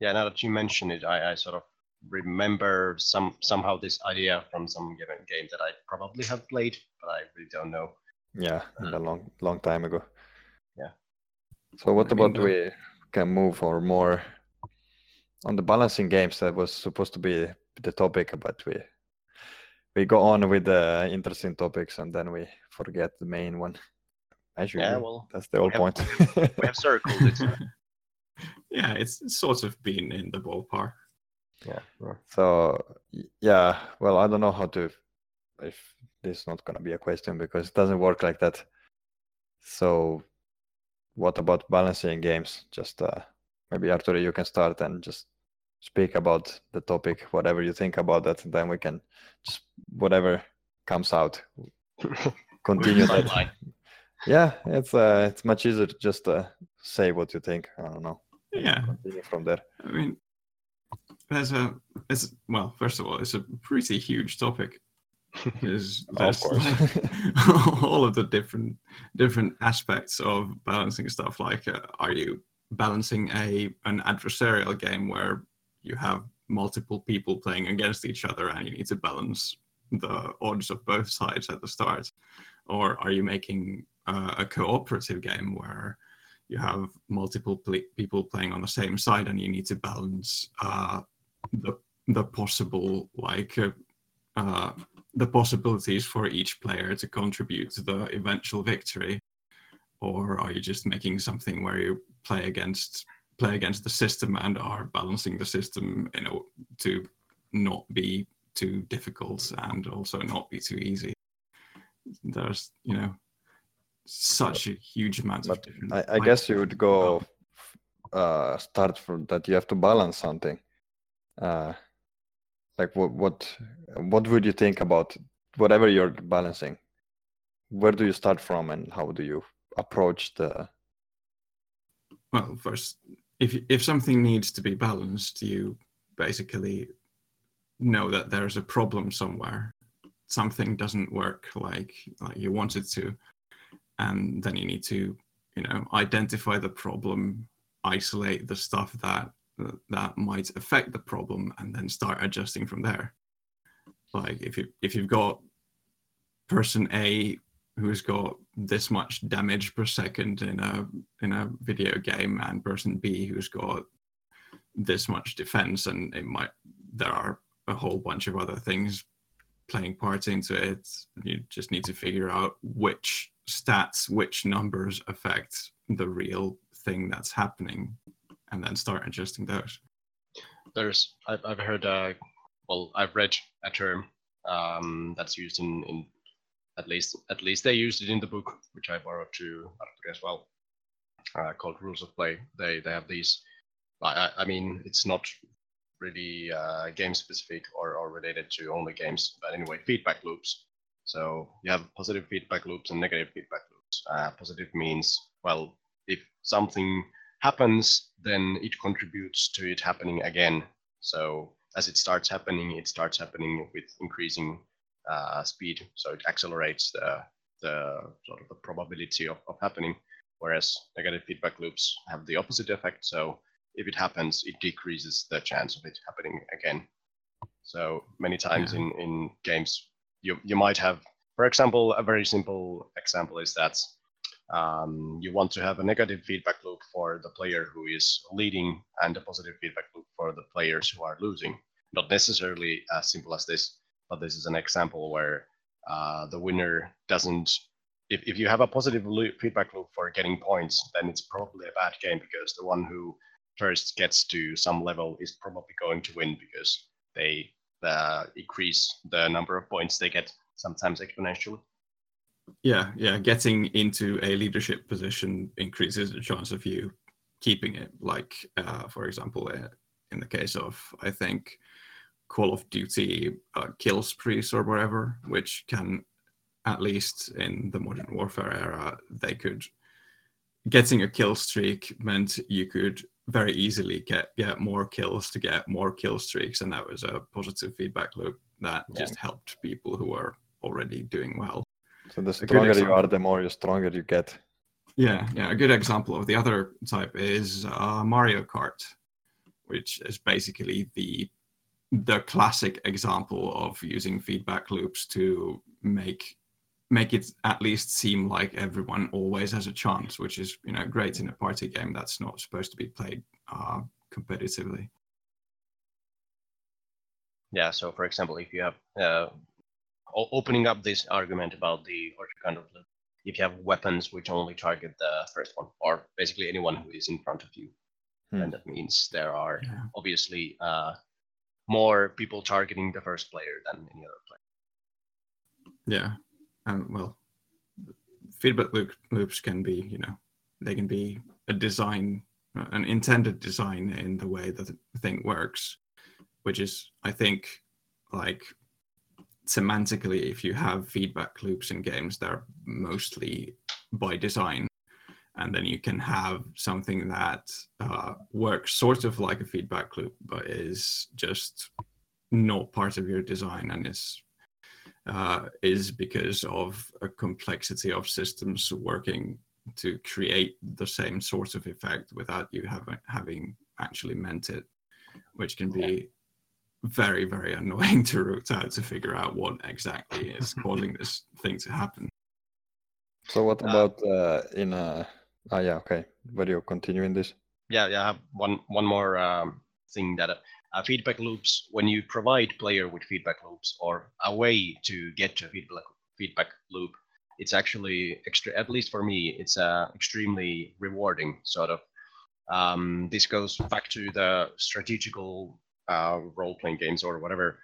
Yeah, now that you mention it, I, I sort of remember some somehow this idea from some given game that I probably have played, but I really don't know. Yeah, a uh, long long time ago. Yeah. So what I about the- we can move or more on the balancing games that was supposed to be the topic, but we we go on with the interesting topics and then we forget the main one. As usual, Yeah, well, that's the whole have- point. we have circled it. yeah, it's it's sort of been in the ballpark. yeah. So yeah, well, I don't know how to if this is not gonna be a question because it doesn't work like that. So what about balancing games? Just uh, maybe Artturi, you can start and just speak about the topic, whatever you think about that, and then we can just whatever comes out, continue that. Yeah, it's uh, it's much easier to just uh, say what you think. I don't know. Yeah, Continue from there. I mean, there's a it's well, first of all, it's a pretty huge topic. Is Of course. all of the different different aspects of balancing stuff. Like, uh, are you balancing a an adversarial game where you have multiple people playing against each other and you need to balance the odds of both sides at the start, or are you making uh, a cooperative game where you have multiple pl- people playing on the same side and you need to balance uh, the the possible like uh, uh, the possibilities for each player to contribute to the eventual victory. Or are you just making something where you play against play against the system and are balancing the system you know to not be too difficult and also not be too easy? There's you know such a huge amount of different I, I guess you would go uh, start from that you have to balance something. Uh, like what what what would you think about whatever you're balancing? Where do you start from, and how do you approach the? well first if if something needs to be balanced you basically know that there's a problem somewhere something doesn't work like like you wanted to and then you need to you know identify the problem isolate the stuff that that might affect the problem and then start adjusting from there. Like if you if you've got person a who's got this much damage per second in a in a video game and person B who's got this much defense and it might there are a whole bunch of other things playing parts into it you just need to figure out which stats which numbers affect the real thing that's happening and then start adjusting those There's I've I've heard uh well I've read a term um that's used in in at least at least they used it in the book which I borrowed to as well uh, called rules of play. They they have these. I I, I mean it's not really uh, game specific or, or related to only games, but anyway feedback loops. So you have positive feedback loops and negative feedback loops. Uh, positive means well if something happens, then it contributes to it happening again. So as it starts happening, it starts happening with increasing uh, speed. So it accelerates the the sort of the probability of, of happening. Whereas negative feedback loops have the opposite effect. So if it happens, it decreases the chance of it happening again. So many times Yeah. in, in games, you, you might have, for example, a very simple example is that um, you want to have a negative feedback loop for the player who is leading and a positive feedback loop for the players who are losing. Not necessarily as simple as this, but this is an example where uh, the winner doesn't. If, if you have a positive loop, feedback loop for getting points, then it's probably a bad game because the one who first gets to some level is probably going to win because they uh, increase the number of points they get sometimes exponentially. yeah yeah getting into a leadership position increases the chance of you keeping it like uh, for example uh, in the case of i think call of duty uh, kill or whatever which can at least in the modern warfare era, they could getting a kill streak meant you could very easily get get more kills to get more kill streaks, and that was a positive feedback loop that Yeah. just helped people who were already doing well. So the stronger you are, the more you stronger you get. Yeah, yeah. A good example of the other type is uh, Mario Kart, which is basically the the classic example of using feedback loops to make make it at least seem like everyone always has a chance, which is you know great in a party game that's not supposed to be played uh, competitively. Yeah. So, for example, if you have uh, opening up this argument about the or kind of if you have weapons which only target the first one, or basically anyone who is in front of you, Hmm. then that means there are Yeah. obviously uh, more people targeting the first player than any other player. Yeah, and well, feedback loop, loops can be, you know, they can be a design, uh, an intended design in the way that the thing works, which is, I think, like semantically, if you have feedback loops in games, they're mostly by design. And then you can have something that uh, works sort of like a feedback loop, but is just not part of your design and is uh, is because of a complexity of systems working to create the same sort of effect without you having having actually meant it, which can be very very annoying to root out to figure out what exactly is causing this thing to happen. So what Uh, about uh, in a? Ah, yeah, okay. Were you're continuing this? Yeah, yeah. I have one one more um, thing that uh, uh, feedback loops. When you provide player with feedback loops or a way to get to feedback feedback loop, it's actually extra. At least for me, it's a extremely rewarding. Sort of. Um, this goes back to the strategical uh, role playing games or whatever,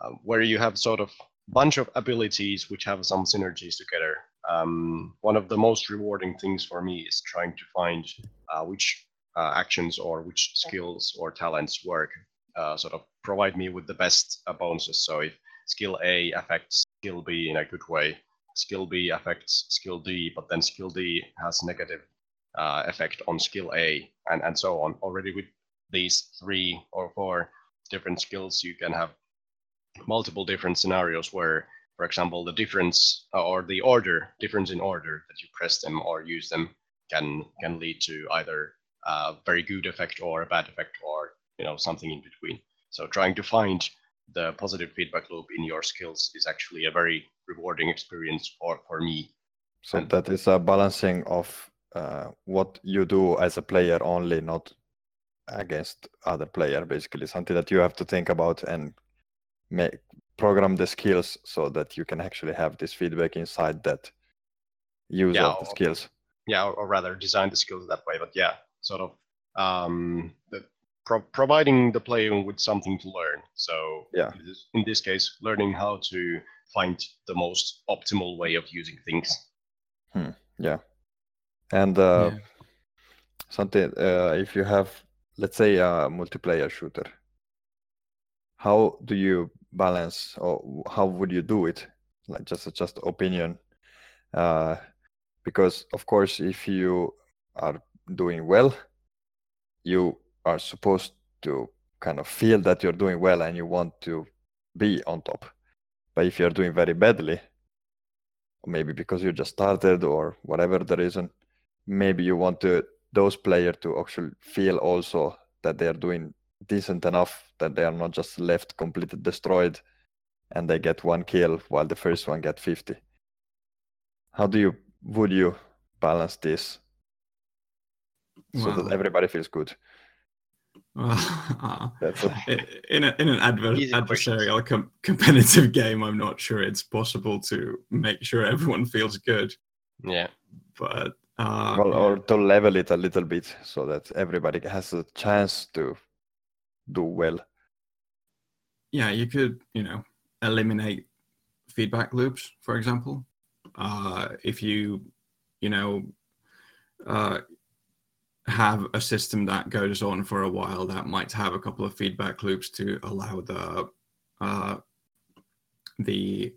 uh, where you have sort of bunch of abilities which have some synergies together. Um, one of the most rewarding things for me is trying to find uh, which uh, actions or which skills or talents work, uh, sort of provide me with the best uh, bonuses. So if skill A affects skill B in a good way, skill B affects skill D, but then skill D has negative uh, effect on skill A, and, and so on. Already with these three or four different skills, you can have multiple different scenarios where, for example, the difference uh, or the order, difference in order that you press them or use them can can lead to either a very good effect or a bad effect or you know something in between. So trying to find the positive feedback loop in your skills is actually a very rewarding experience for, for me. So And- that is a balancing of uh, what you do as a player only, not against other player. Basically, something that you have to think about and make program the skills so that you can actually have this feedback inside that use Yeah, of the or- skills. yeah, or, or rather design the skills that way. But yeah, sort of um, the, pro- providing the player with something to learn. So Yeah. in this, case, learning how to find the most optimal way of using things. Yeah. And uh, Yeah. something uh, if you have let's say a multiplayer shooter how do you balance or how would you do it like just just opinion uh, because of course if you are doing well you are supposed to kind of feel that you're doing well and you want to be on top. But if you're doing very badly maybe because you just started or whatever the reason maybe you want to those players to actually feel also that they are doing decent enough that they are not just left completely destroyed and they get one kill while the first one get 50 how do you would you balance this so that everybody feels good well, uh, that's a, i- in a, in an adver- adversarial com- competitive game, I'm not sure it's possible to make sure everyone feels good. Yeah. But uh, well or to level it a little bit so that everybody has a chance to do well yeah, you could, you know, eliminate feedback loops, for example. Uh, if you, you know, uh, have a system that goes on for a while, that might have a couple of feedback loops to allow the uh, the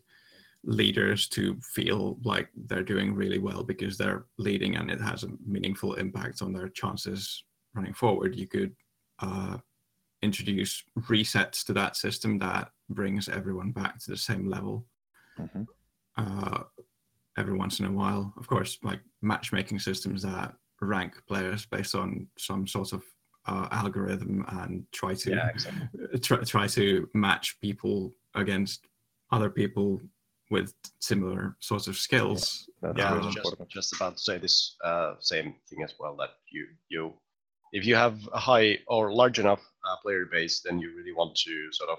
leaders to feel like they're doing really well because they're leading and it has a meaningful impact on their chances running forward. You could uh, introduce resets to that system that brings everyone back to the same level Mhm. uh, every once in a while. Of course, like matchmaking systems that rank players based on some sort of uh, algorithm and try to Yeah, exactly. uh, try, try to match people against other people with similar sorts of skills. That's Yeah, I was just, just about to say this uh, same thing as well. That you you if you have a high or large enough uh, player base, then you really want to sort of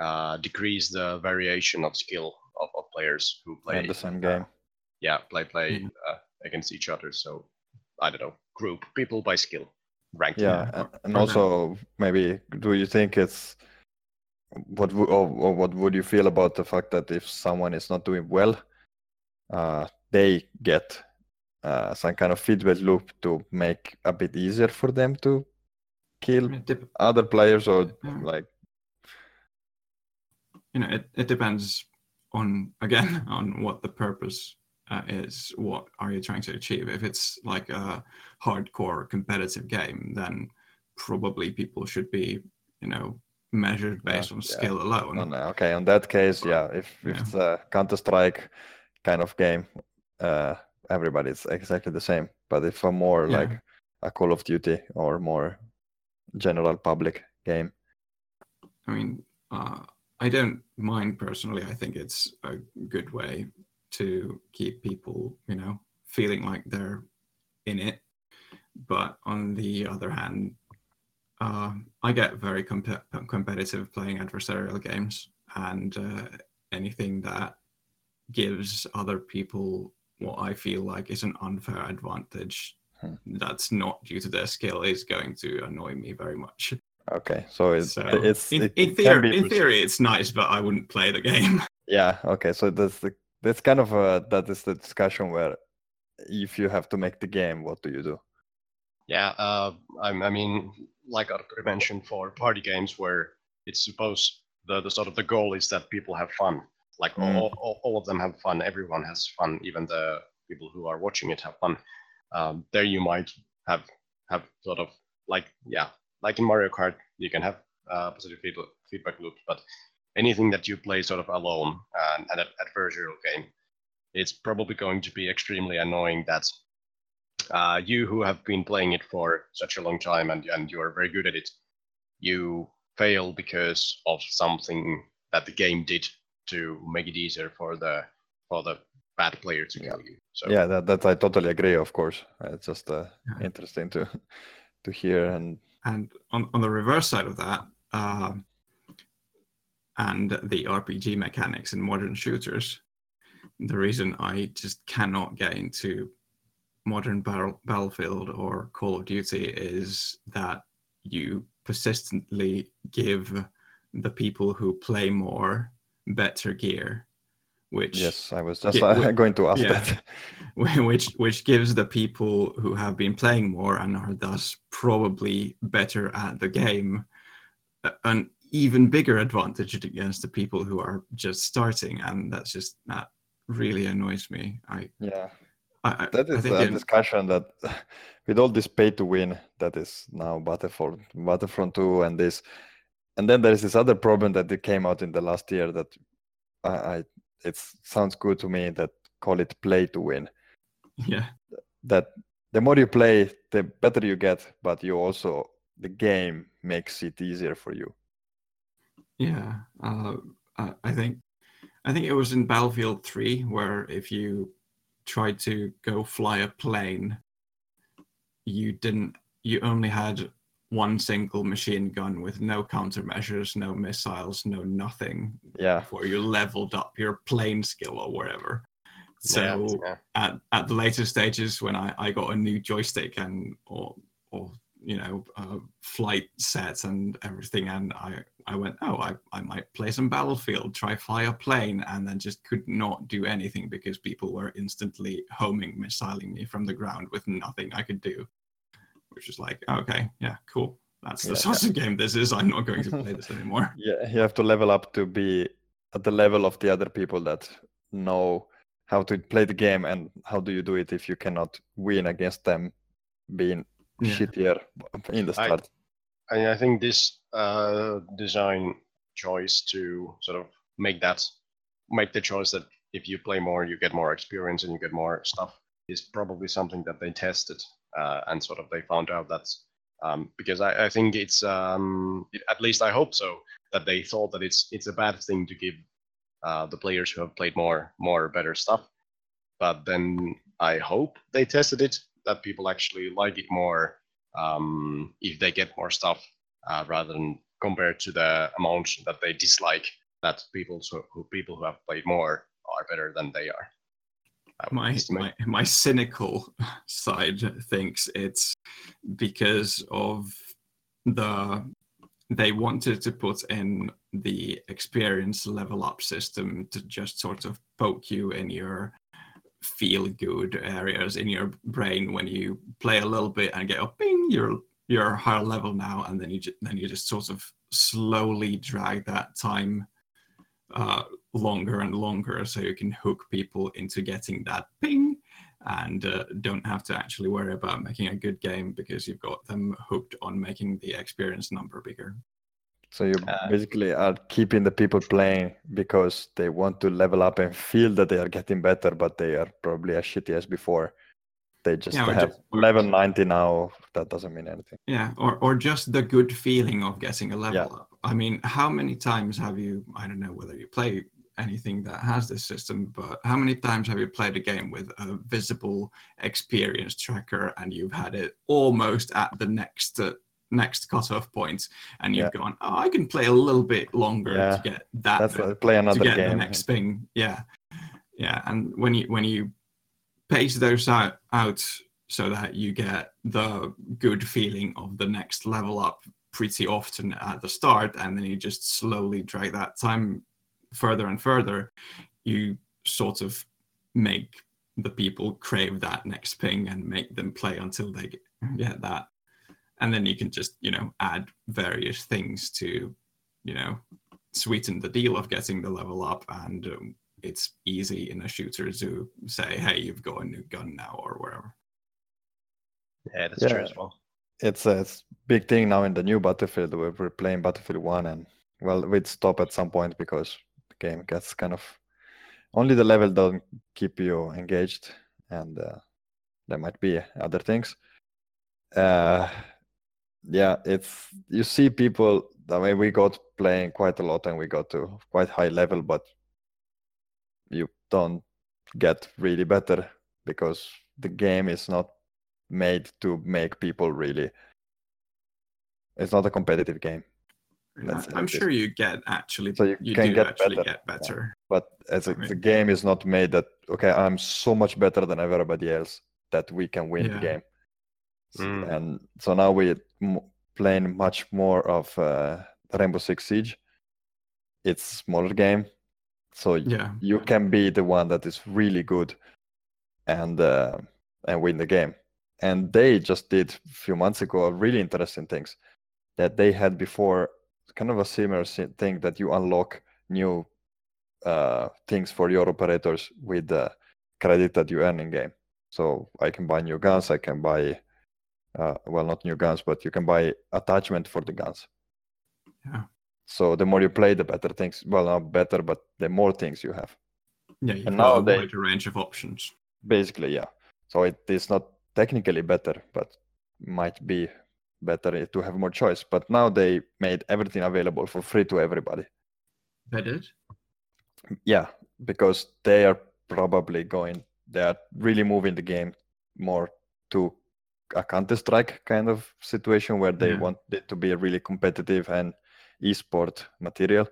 uh, decrease the variation of skill of, of players who play in the same uh, game. yeah, play play Mhm. uh, against each other. So I don't know, group people by skill, rank. Yeah, yeah, or- and or also maybe do you think it's what wo- or, or what would you feel about the fact that if someone is not doing well, uh, they get uh, some kind of feedback loop to make a bit easier for them to kill It other players or Yeah. like you know, it, it depends on again on what the purpose uh, is. What are you trying to achieve? If it's like a hardcore competitive game, then probably people should be, you know, measured Yeah, based on yeah. skill alone. on, okay on that case yeah if, if Yeah. it's a counter strike kind of game uh everybody's exactly the same but if a more like a call of duty or more general public game I mean, uh, I don't mind personally. I think it's a good way to keep people, you know, feeling like they're in it. But on the other hand, uh, I get very comp- competitive playing adversarial games, and uh, anything that gives other people what I feel like is an unfair advantage Hmm. that's not due to their skill is going to annoy me very much. okay so it's So it's in, it, in, theory, in theory, it's nice, but I wouldn't play the game. yeah okay so that's the that's kind of uh that is the discussion where if you have to make the game what do you do Yeah, uh, I, I mean, like Arthur mentioned, for party games where it's supposed the, the sort of the goal is that people have fun. Like Mm. all, all, all of them have fun. Everyone has fun. Even the people who are watching it have fun. Um, there you might have have sort of like yeah, like in Mario Kart, you can have uh, positive feedback, feedback loops. But anything that you play sort of alone and an adversarial game, it's probably going to be extremely annoying that uh, you who have been playing it for such a long time and, and you are very good at it, you fail because of something that the game did to make it easier for the for the bad player to kill you. So yeah that, that i totally agree of course it's just uh, Yeah. interesting to to hear and And on, on the reverse side of that, um, and the RPG mechanics in modern shooters, the reason I just cannot get into modern battle, Battlefield or Call of Duty is that you persistently give the people who play more better gear, which yes i was just uh, going to ask yeah. that which which gives the people who have been playing more and are thus probably better at the game a- an even bigger advantage against the people who are just starting and that's just that really annoys me. I yeah. I, I- that is think a discussion that with all this pay to win that is now battlefront battlefront 2 and this and then there is this other problem that it came out in the last year that i, I it sounds good to me that call it play to win. Yeah. That the more you play the better you get but you also the game makes it easier for you yeah uh, I- think i think it was in battlefield 3 where if you tried to go fly a plane you didn't you only had one single machine gun with no countermeasures no missiles no nothing yeah before you leveled up your plane skill or whatever yeah, so yeah. at, at the later stages when I, I got a new joystick and or or you know uh, flight set and everything and I I went oh I, I might play some battlefield try fly a plane and then just could not do anything because people were instantly homing missiling me from the ground with nothing I could do. Which is like okay yeah cool. That's the Yeah. sort of game this is. I'm not going to play this anymore. Yeah you have to level up to be at the level of the other people that know how to play the game and how do you do it if you cannot win against them being Yeah. shittier in the I- start. And I think this uh, design choice to sort of make that make the choice that if you play more, you get more experience and you get more stuff is probably something that they tested uh, and sort of they found out that um, because I, I think it's um, it, at least I hope so that they thought that it's it's a bad thing to give uh, the players who have played more more better stuff, but then I hope they tested it that people actually like it more um, if they get more stuff uh, rather than compared to the amount that they dislike that people so who people who have played more are better than they are. My, my my cynical side thinks it's because of the they wanted to put in the experience level up system to just sort of poke you in your feel good areas in your brain when you play a little bit and get a ping you're you're higher level now and then you then you just sort of slowly drag that time uh, longer and longer so you can hook people into getting that ping and uh, don't have to actually worry about making a good game because you've got them hooked on making the experience number bigger. So you Uh, basically are keeping the people playing because they want to level up and feel that they are getting better, but they are probably as shitty as before. They just Yeah, have just- or level just- 90 now. That doesn't mean anything. Yeah, or, or just the good feeling of getting a level Yeah. up. I mean, how many times have you, I don't know whether you play anything that has this system, but how many times have you played a game with a visible experience tracker and you've had it almost at the next uh, next cutoff point and you've gone, oh, I can play a little bit longer Yeah, to get that That's bit play to another get the next thing. Yeah, yeah. And when you when you pace those out, out so that you get the good feeling of the next level up pretty often at the start, and then you just slowly drag that time further and further, you sort of make the people crave that next ping and make them play until they get that. And then you can just, you know, add various things to, you know, sweeten the deal of getting the level up and um, it's easy in a shooter to say hey you've got a new gun now or whatever Yeah, that's true as well. It's a big thing now in the new Battlefield. Where we're playing Battlefield 1 and, well, we'd stop at some point because the game gets kind of. Only the level doesn't keep you engaged, and uh, there might be other things. Uh, yeah, it's you see people. I mean, we got playing quite a lot, and we got to quite high level, but you don't get really better because the game is not made to make people really. It's not a competitive game, Let's i'm sure you get actually So you you can do get actually better, get better but as a, Right. the game is not made that okay, I'm so much better than everybody else that we can win the game. Mm. And so now we're m- playing much more of uh, Rainbow Six Siege. It's a smaller game, so yeah you can be the one that is really good and uh, and win the game. And they just did a few months ago really interesting things that they had before, kind of a similar thing that you unlock new uh, things for your operators with the credit that you earn in game. So I can buy new guns, I can buy, uh, well, not new guns, but you can buy attachment for the guns. Yeah. So the more you play, the better things. Well, not better, but the more things you have. yeah you've and now a they- wider range of options Basically, yeah. So it is not technically better, but might be better to have more choice. But now they made everything available for free to everybody. they did Yeah, because they are probably going, they are really moving the game more to a Counter Strike kind of situation where they Yeah. want it to be a really competitive and esport material.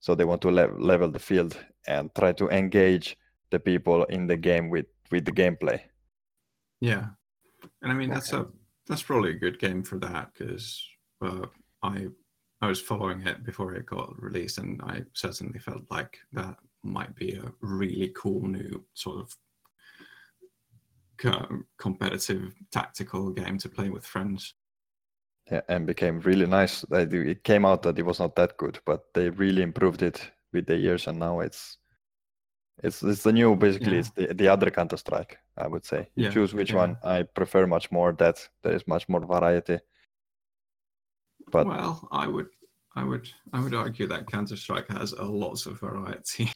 So they want to le- level the field and try to engage the people in the game with with the gameplay. Yeah, and I mean that's a that's probably a good game for that because uh, I I was following it before it got released, and I certainly felt like that might be a really cool new sort of co- competitive tactical game to play with friends. Yeah, and became really nice. It came out that it was not that good, but they really improved it with the years, and now it's it's it's the new basically Yeah. it's the, the other Counter Strike. I would say you Yeah, choose which yeah. one. I prefer much more that there is much more variety. But well, I would, I would, I would argue that Counter Strike has a lots of variety.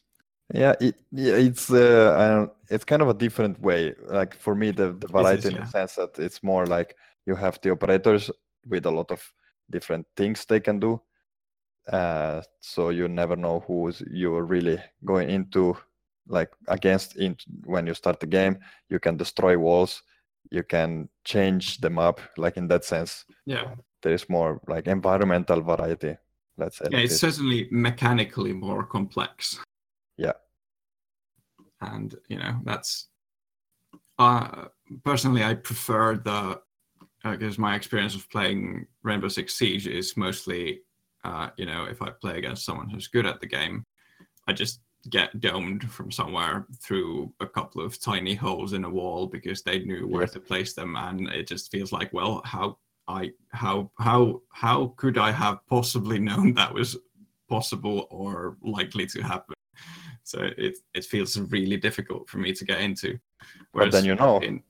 Yeah, it, yeah, it's uh, it's kind of a different way. Like for me, the, the variety in yeah. the sense that it's more like you have the operators with a lot of different things they can do. Uh, so you never know who's you're really going into, like against in when you start the game. You can destroy walls, you can change the map. Like in that sense, Yeah, there is more like environmental variety. Let's say. yeah, like it's certainly mechanically more complex. Yeah. and you know that's uh personally i prefer the because my experience of playing rainbow six siege is mostly uh you know if i play against someone who's good at the game i just get domed from somewhere through a couple of tiny holes in a wall because they knew where Yes. to place them and it just feels like well how i how how how could i have possibly known that was possible or likely to happen so it it feels really difficult for me to get into. But then you know. in-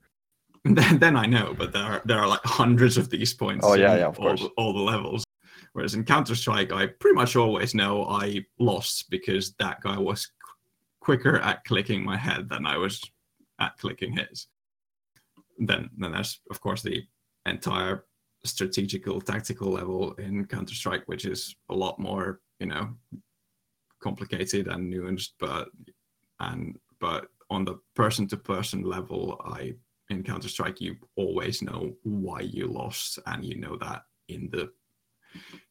then, then I know, but there are there are like hundreds of these points. Oh, yeah, yeah, of all, course. the- all the levels. Whereas in Counter Strike, I pretty much always know I lost because that guy was qu- quicker at clicking my head than I was at clicking his. Then then there's of course the entire strategical tactical level in Counter Strike, which is a lot more you know complicated and nuanced, but and but on the person to person level, I in Counter Strike you always know why you lost, and you know that in the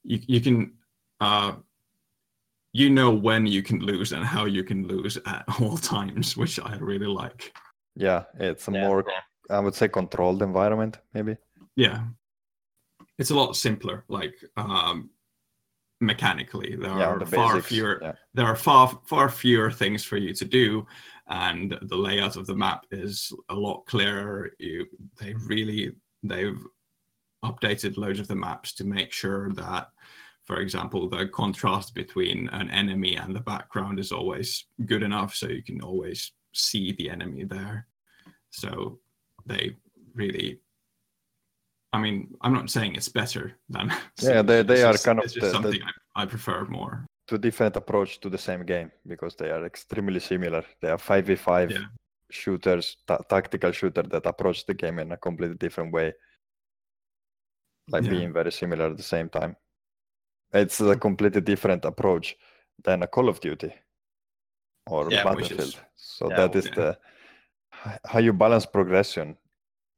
you you can uh you know when you can lose and how you can lose at all times, which I really like. Yeah, it's a Yeah, more. I would say controlled environment maybe. Yeah, it's a lot simpler. Like um mechanically, there yeah, are the far basics. fewer Yeah. there are far far fewer things for you to do and the layout of the map is a lot clearer you they really they've updated loads of the maps to make sure that for example the contrast between an enemy and the background is always good enough so you can always see the enemy there so they really i mean i'm not saying it's better than Yeah, they- they are just- kind of it's just the- the- something I, I prefer more Two different approach to the same game because they are extremely similar. They are five v five shooters, ta- tactical shooter that approach the game in a completely different way, like Yeah. being very similar at the same time. It's a completely different approach than a Call of Duty or Yeah, Battlefield. is- so yeah, that is the how you balance progression.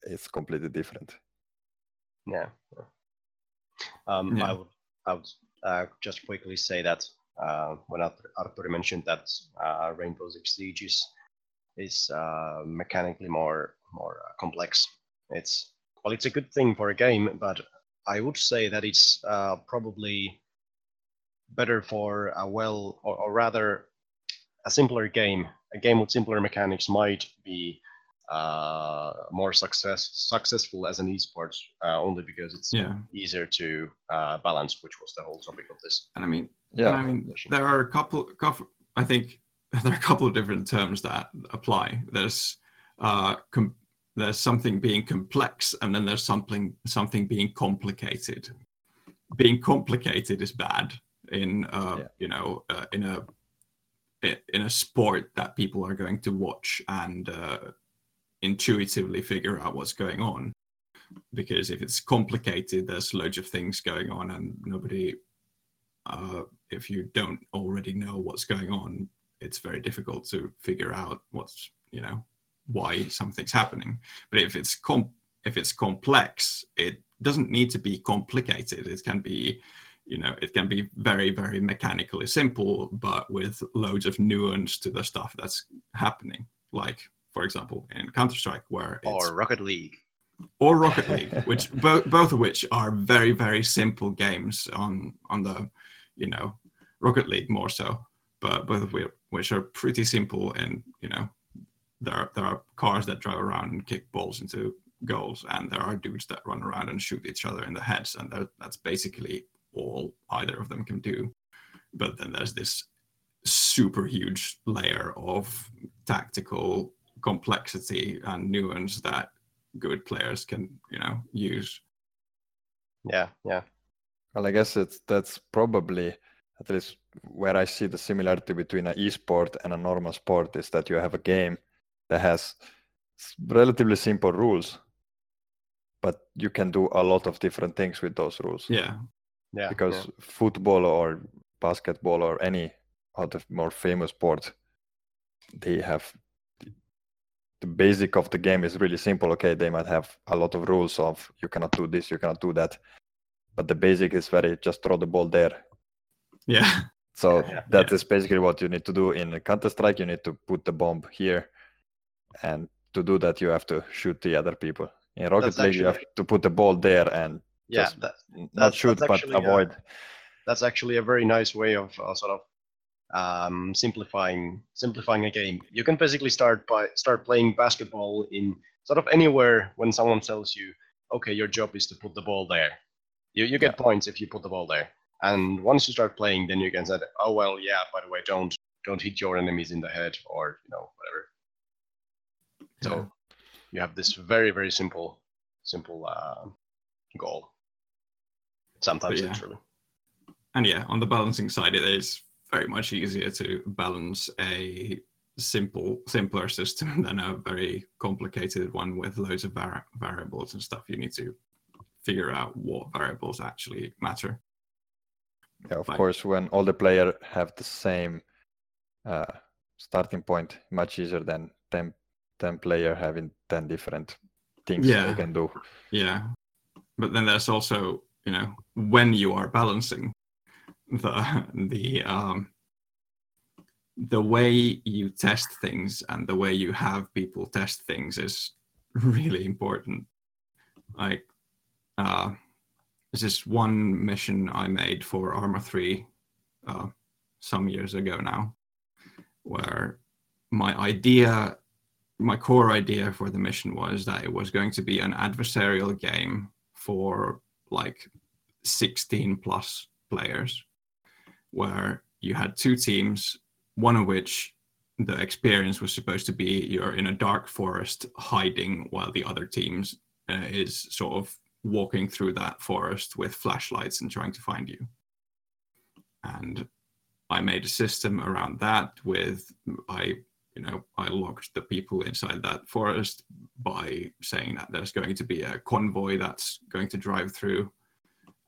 It's completely different. Yeah. Um, Yeah. I would, I would uh, just quickly say that uh, when Arthur Artturi mentioned that uh, Rainbow Six Siege is, is uh, mechanically more more uh, complex, it's well, it's a good thing for a game, but I would say that it's uh, probably better for a well, or, or rather, a simpler game. A game with simpler mechanics might be uh, more success successful as an esports uh, only because it's yeah easier to uh, balance, which was the whole topic of this. and i mean Yeah, I mean, there are a couple, couple. I think there are a couple of different terms that apply. There's, uh, com- there's something being complex, and then there's something something being complicated. Being complicated is bad in, uh, Yeah. you know, uh, in a i- in a sport that people are going to watch and uh, intuitively figure out what's going on. Because if it's complicated, there's loads of things going on, and nobody uh, if you don't already know what's going on, it's very difficult to figure out what's you know why something's happening. But if it's com if it's complex, it doesn't need to be complicated. It can be you know it can be very very mechanically simple, but with loads of nuance to the stuff that's happening. Like for example in Counter Strike, where it's Or Rocket League. or Rocket League, which both both of which are very very simple games on on the you know Rocket League more so, but both of which, are pretty simple and you know there are, there are cars that drive around and kick balls into goals, and there are dudes that run around and shoot each other in the heads, and that- that's basically all either of them can do. But then there's this super huge layer of tactical complexity and nuance that good players can you know use Yeah, yeah. Well, I guess it's that's probably at least where I see the similarity between an esport and a normal sport is that you have a game that has relatively simple rules, but you can do a lot of different things with those rules. yeah Yeah. because yeah. football or basketball or any other more famous sport, they have the basic of the game is really simple. Okay, they might have a lot of rules of you cannot do this, you cannot do that, but the basic is very just throw the ball there. yeah So Yeah, that is basically what you need to do in Counter Strike. You need to put the bomb here, and to do that, you have to shoot the other people. In Rocket That's League, you have to put the ball there and Yeah, just that, n- not shoot that's but actually, uh, avoid. that's actually a very nice way of uh, sort of um, simplifying simplifying a game. You can basically start by start playing basketball in sort of anywhere when someone tells you, okay, your job is to put the ball there. You you get points if you put the ball there. And once you start playing, then you can say, oh well, yeah. By the way, don't don't hit your enemies in the head or you know whatever. So Yeah. you have this very very simple simple uh, goal. Sometimes yeah. literally. and yeah on the balancing side it is very much easier to balance a simple simpler system than a very complicated one with loads of var- variables and stuff you need to figure out what variables actually matter Yeah, of Fine. course, when all the player have the same uh, starting point, much easier than 10, 10 player having 10 different things Yeah. they can do. yeah but then there's also you know when you are balancing the the um the way you test things and the way you have people test things is really important. Like uh there's this one mission i made for Arma 3 uh some years ago now where my idea my core idea for the mission was that it was going to be an adversarial game for like 16 plus players where you had two teams one of which the experience was supposed to be you're in a dark forest hiding while the other teams uh, is sort of walking through that forest with flashlights and trying to find you. And i made a system around that with i you know i locked the people inside that forest by saying that there's going to be a convoy that's going to drive through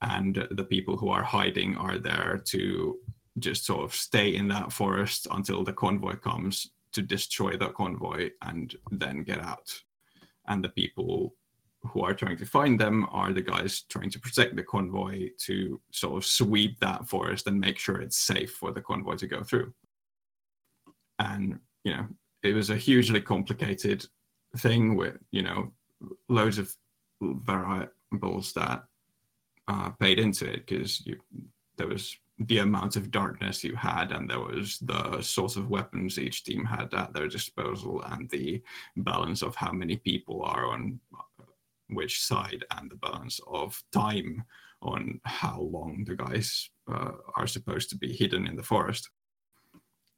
and the people who are hiding are there to just sort of stay in that forest until the convoy comes to destroy the convoy and then get out. And the people who are trying to find them are the guys trying to protect the convoy to sort of sweep that forest and make sure it's safe for the convoy to go through. And you know it was a hugely complicated thing with you know loads of variables that uh, paid into it because there was the amount of darkness you had and there was the sorts of weapons each team had at their disposal and the balance of how many people are on which side and the balance of time on how long the guys uh, are supposed to be hidden in the forest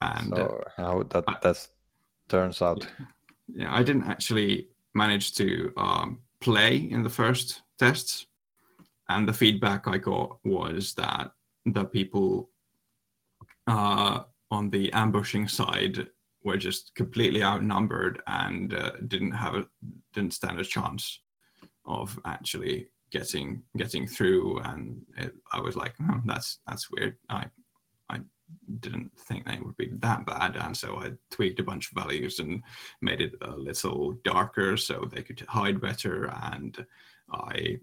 and uh, how that that turns out. yeah, I didn't actually manage to um, play in the first tests, and the feedback I got was that the people uh, on the ambushing side were just completely outnumbered and uh, didn't have a, didn't stand a chance of actually getting getting through. And it, I was like, hmm, that's that's weird. I I didn't think they would be that bad, and so I tweaked a bunch of values and made it a little darker so they could hide better. And I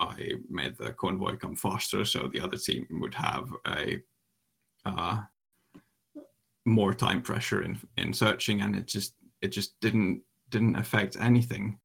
I made the convoy come faster so the other team would have a uh, more time pressure in in searching, and it just it just didn't didn't affect anything.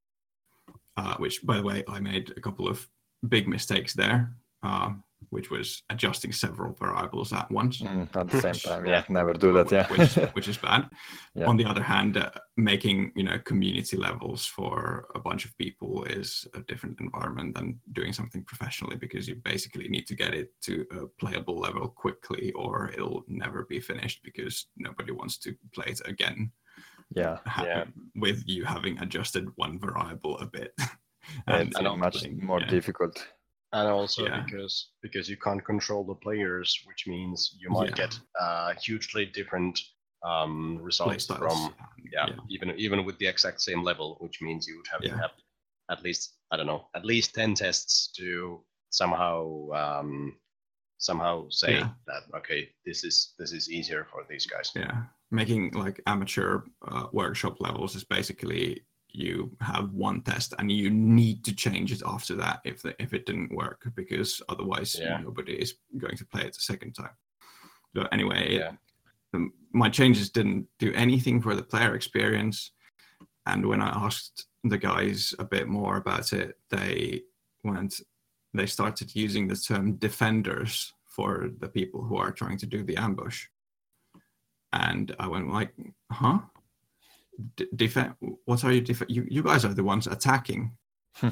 Uh, which, by the way, I made a couple of big mistakes there. Uh, which was adjusting several variables at once. Mm, at the same time, yeah, never do that. Yeah, which, which is bad. Yeah. On the other hand, uh, making you know community levels for a bunch of people is a different environment than doing something professionally because you basically need to get it to a playable level quickly, or it'll never be finished because nobody wants to play it again yeah, ha- Yeah. with you having adjusted one variable a bit. it's and much playing- more yeah. difficult. And also Yeah. because because you can't control the players, which means you might Yeah. get uh, hugely different um, results from yeah, yeah. even even with the exact same level, which means you would have to have at least I don't know at least ten tests to somehow um, somehow say that okay this is this is easier for these guys. yeah making like amateur uh, workshop levels is basically you have one test and you need to change it after that if the, if it didn't work because otherwise Yeah. nobody is going to play it the second time so anyway Yeah. um, my changes didn't do anything for the player experience and when i asked the guys a bit more about it they went they started using the term defenders for the people who are trying to do the ambush and I went like, "Huh? D- defend? What are you? Def- you you guys are the ones attacking."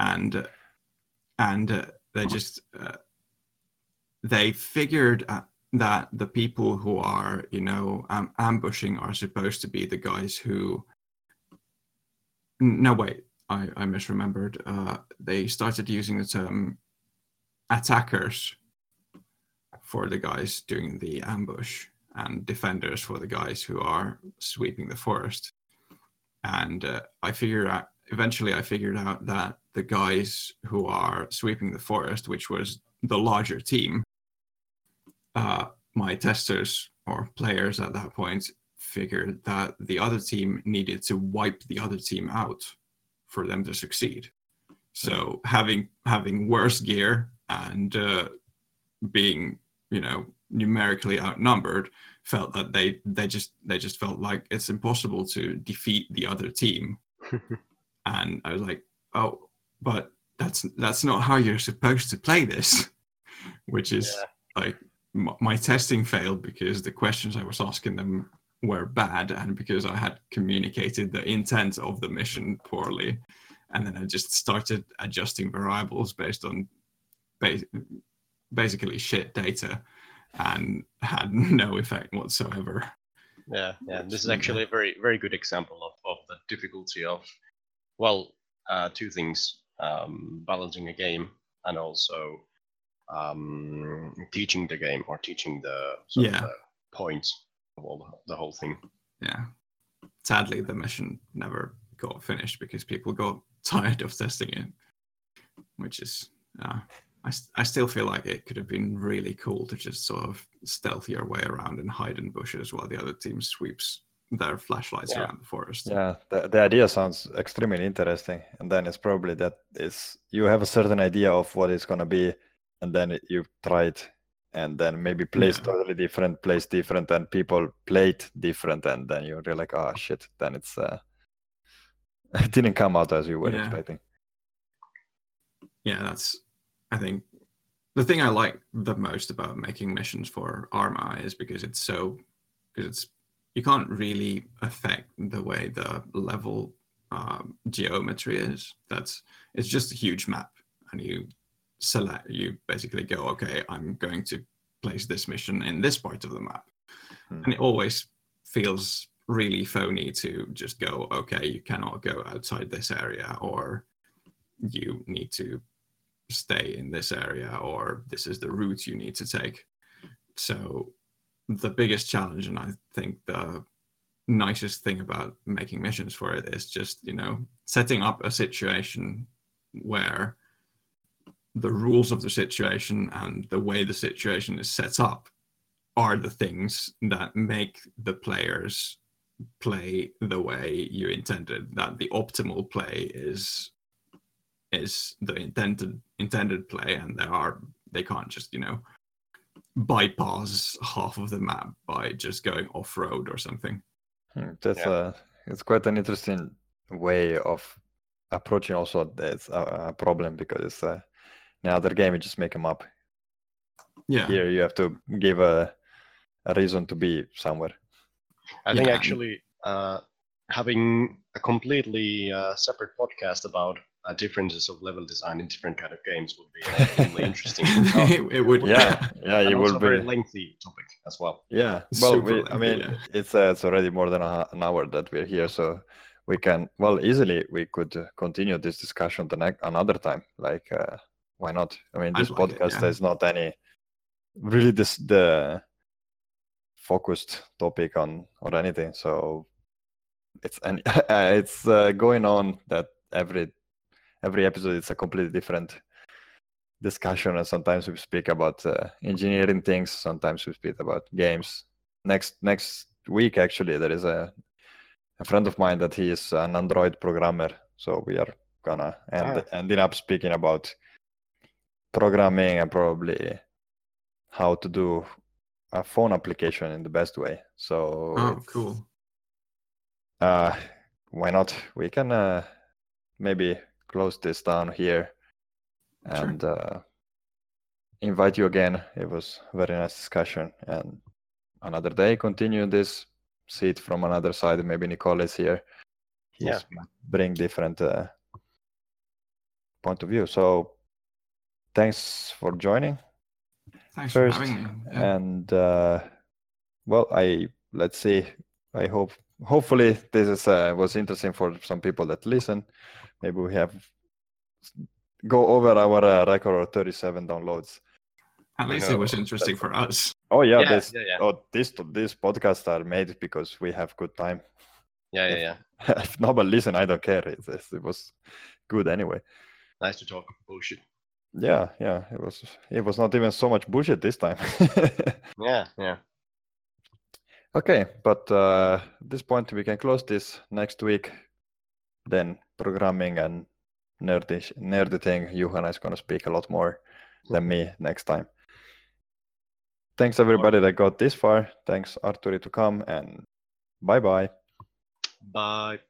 And uh, and uh, they just uh, they figured uh, that the people who are you know um, ambushing are supposed to be the guys who. No wait, I I misremembered. Uh, they started using the term attackers for the guys doing the ambush and defenders for the guys who are sweeping the forest. And uh, I figured out eventually I figured out that the guys who are sweeping the forest, which was the larger team, uh, my testers or players at that point figured that the other team needed to wipe the other team out for them to succeed. So having having worse gear and uh, being you know numerically outnumbered felt that they they just they just felt like it's impossible to defeat the other team. And i was like oh but that's that's not how you're supposed to play this which is Yeah. like m- my testing failed because the questions i was asking them were bad and because i had communicated the intent of the mission poorly. And then i just started adjusting variables based on ba- basically shit data and had no effect whatsoever. Yeah, yeah. This is actually a very, very good example of, of the difficulty of, well, uh, two things: um, balancing a game and also um, teaching the game or teaching the sort of Yeah. the points of all the, the whole thing. Yeah. Sadly, the mission never got finished because people got tired of testing it, which is, uh, I, I still feel like it could have been really cool to just sort of stealth your way around and hide in bushes while the other team sweeps their flashlights Yeah. around the forest. Yeah, the, the idea sounds extremely interesting. And then it's probably that is you have a certain idea of what it's gonna be, and then you try it, and then maybe plays Yeah. totally different, plays different, and people play it different, and then you're really like, oh shit, then it's uh, it didn't come out as you were Yeah. expecting. yeah that's i think the thing i like the most about making missions for arma is because it's so because it's you can't really affect the way the level um, geometry is that's it's just a huge map and you select you basically go okay i'm going to place this mission in this part of the map Hmm. and it always feels really phony to just go okay you cannot go outside this area or you need to stay in this area or this is the route you need to take. So the biggest challenge and i think the nicest thing about making missions for it is just you know setting up a situation where the rules of the situation and the way the situation is set up are the things that make the players play the way you intended that the optimal play is is the intended intended play and there are they can't just you know bypass half of the map by just going off road or something Hmm, That's Yeah. uh, it's quite an interesting way of approaching also that's a, a problem because it's uh, in another game you just make them up Yeah. Here you have to give a, a reason to be somewhere. I think actually uh, having a completely uh, separate podcast about uh, differences of level design in different kind of games would be extremely interesting. it, it would. Yeah, yeah, and it also will a very be. lengthy topic as well. Yeah, well, Super we, I mean, yeah. it's uh, it's already more than a, an hour that we're here, so we can well easily we could uh, continue this discussion the next another time. Like, uh, why not? I mean, I'd this like it, podcast yeah. is not any really this the focused topic on or anything, so it's and it's uh, going on that every every episode it's a completely different discussion and sometimes we speak about uh, engineering things sometimes we speak about games. Next next week actually there is a a friend of mine that he is an android programmer so we are gonna end, ending up speaking about programming and probably how to do a phone application in the best way. So Oh, cool. uh why not? We can uh maybe close this down here Sure. and uh invite you again it was a very nice discussion and another day continue this see it from another side maybe nicole is here he's Yeah. bring different uh, point of view so thanks for joining Thanks first for having me. Yeah. and uh well i let's see i hope hopefully this is uh, was interesting for some people that listen maybe we have go over our uh, record of 37 downloads At you least know, it was interesting for us. oh yeah, Yeah, this yeah, yeah. oh this these podcasts are made because we have good time Yeah, yeah, yeah. if nobody listen i don't care it, it's- it was good anyway Nice to talk bullshit. yeah yeah it was it was not even so much bullshit this time Yeah, yeah. Okay, but uh, at this point we can close this next week. Then programming and nerdy nerdy thing. Juhana is gonna speak a lot more than me next time. Thanks everybody that got this far. Thanks Artturi to come and bye bye. Bye.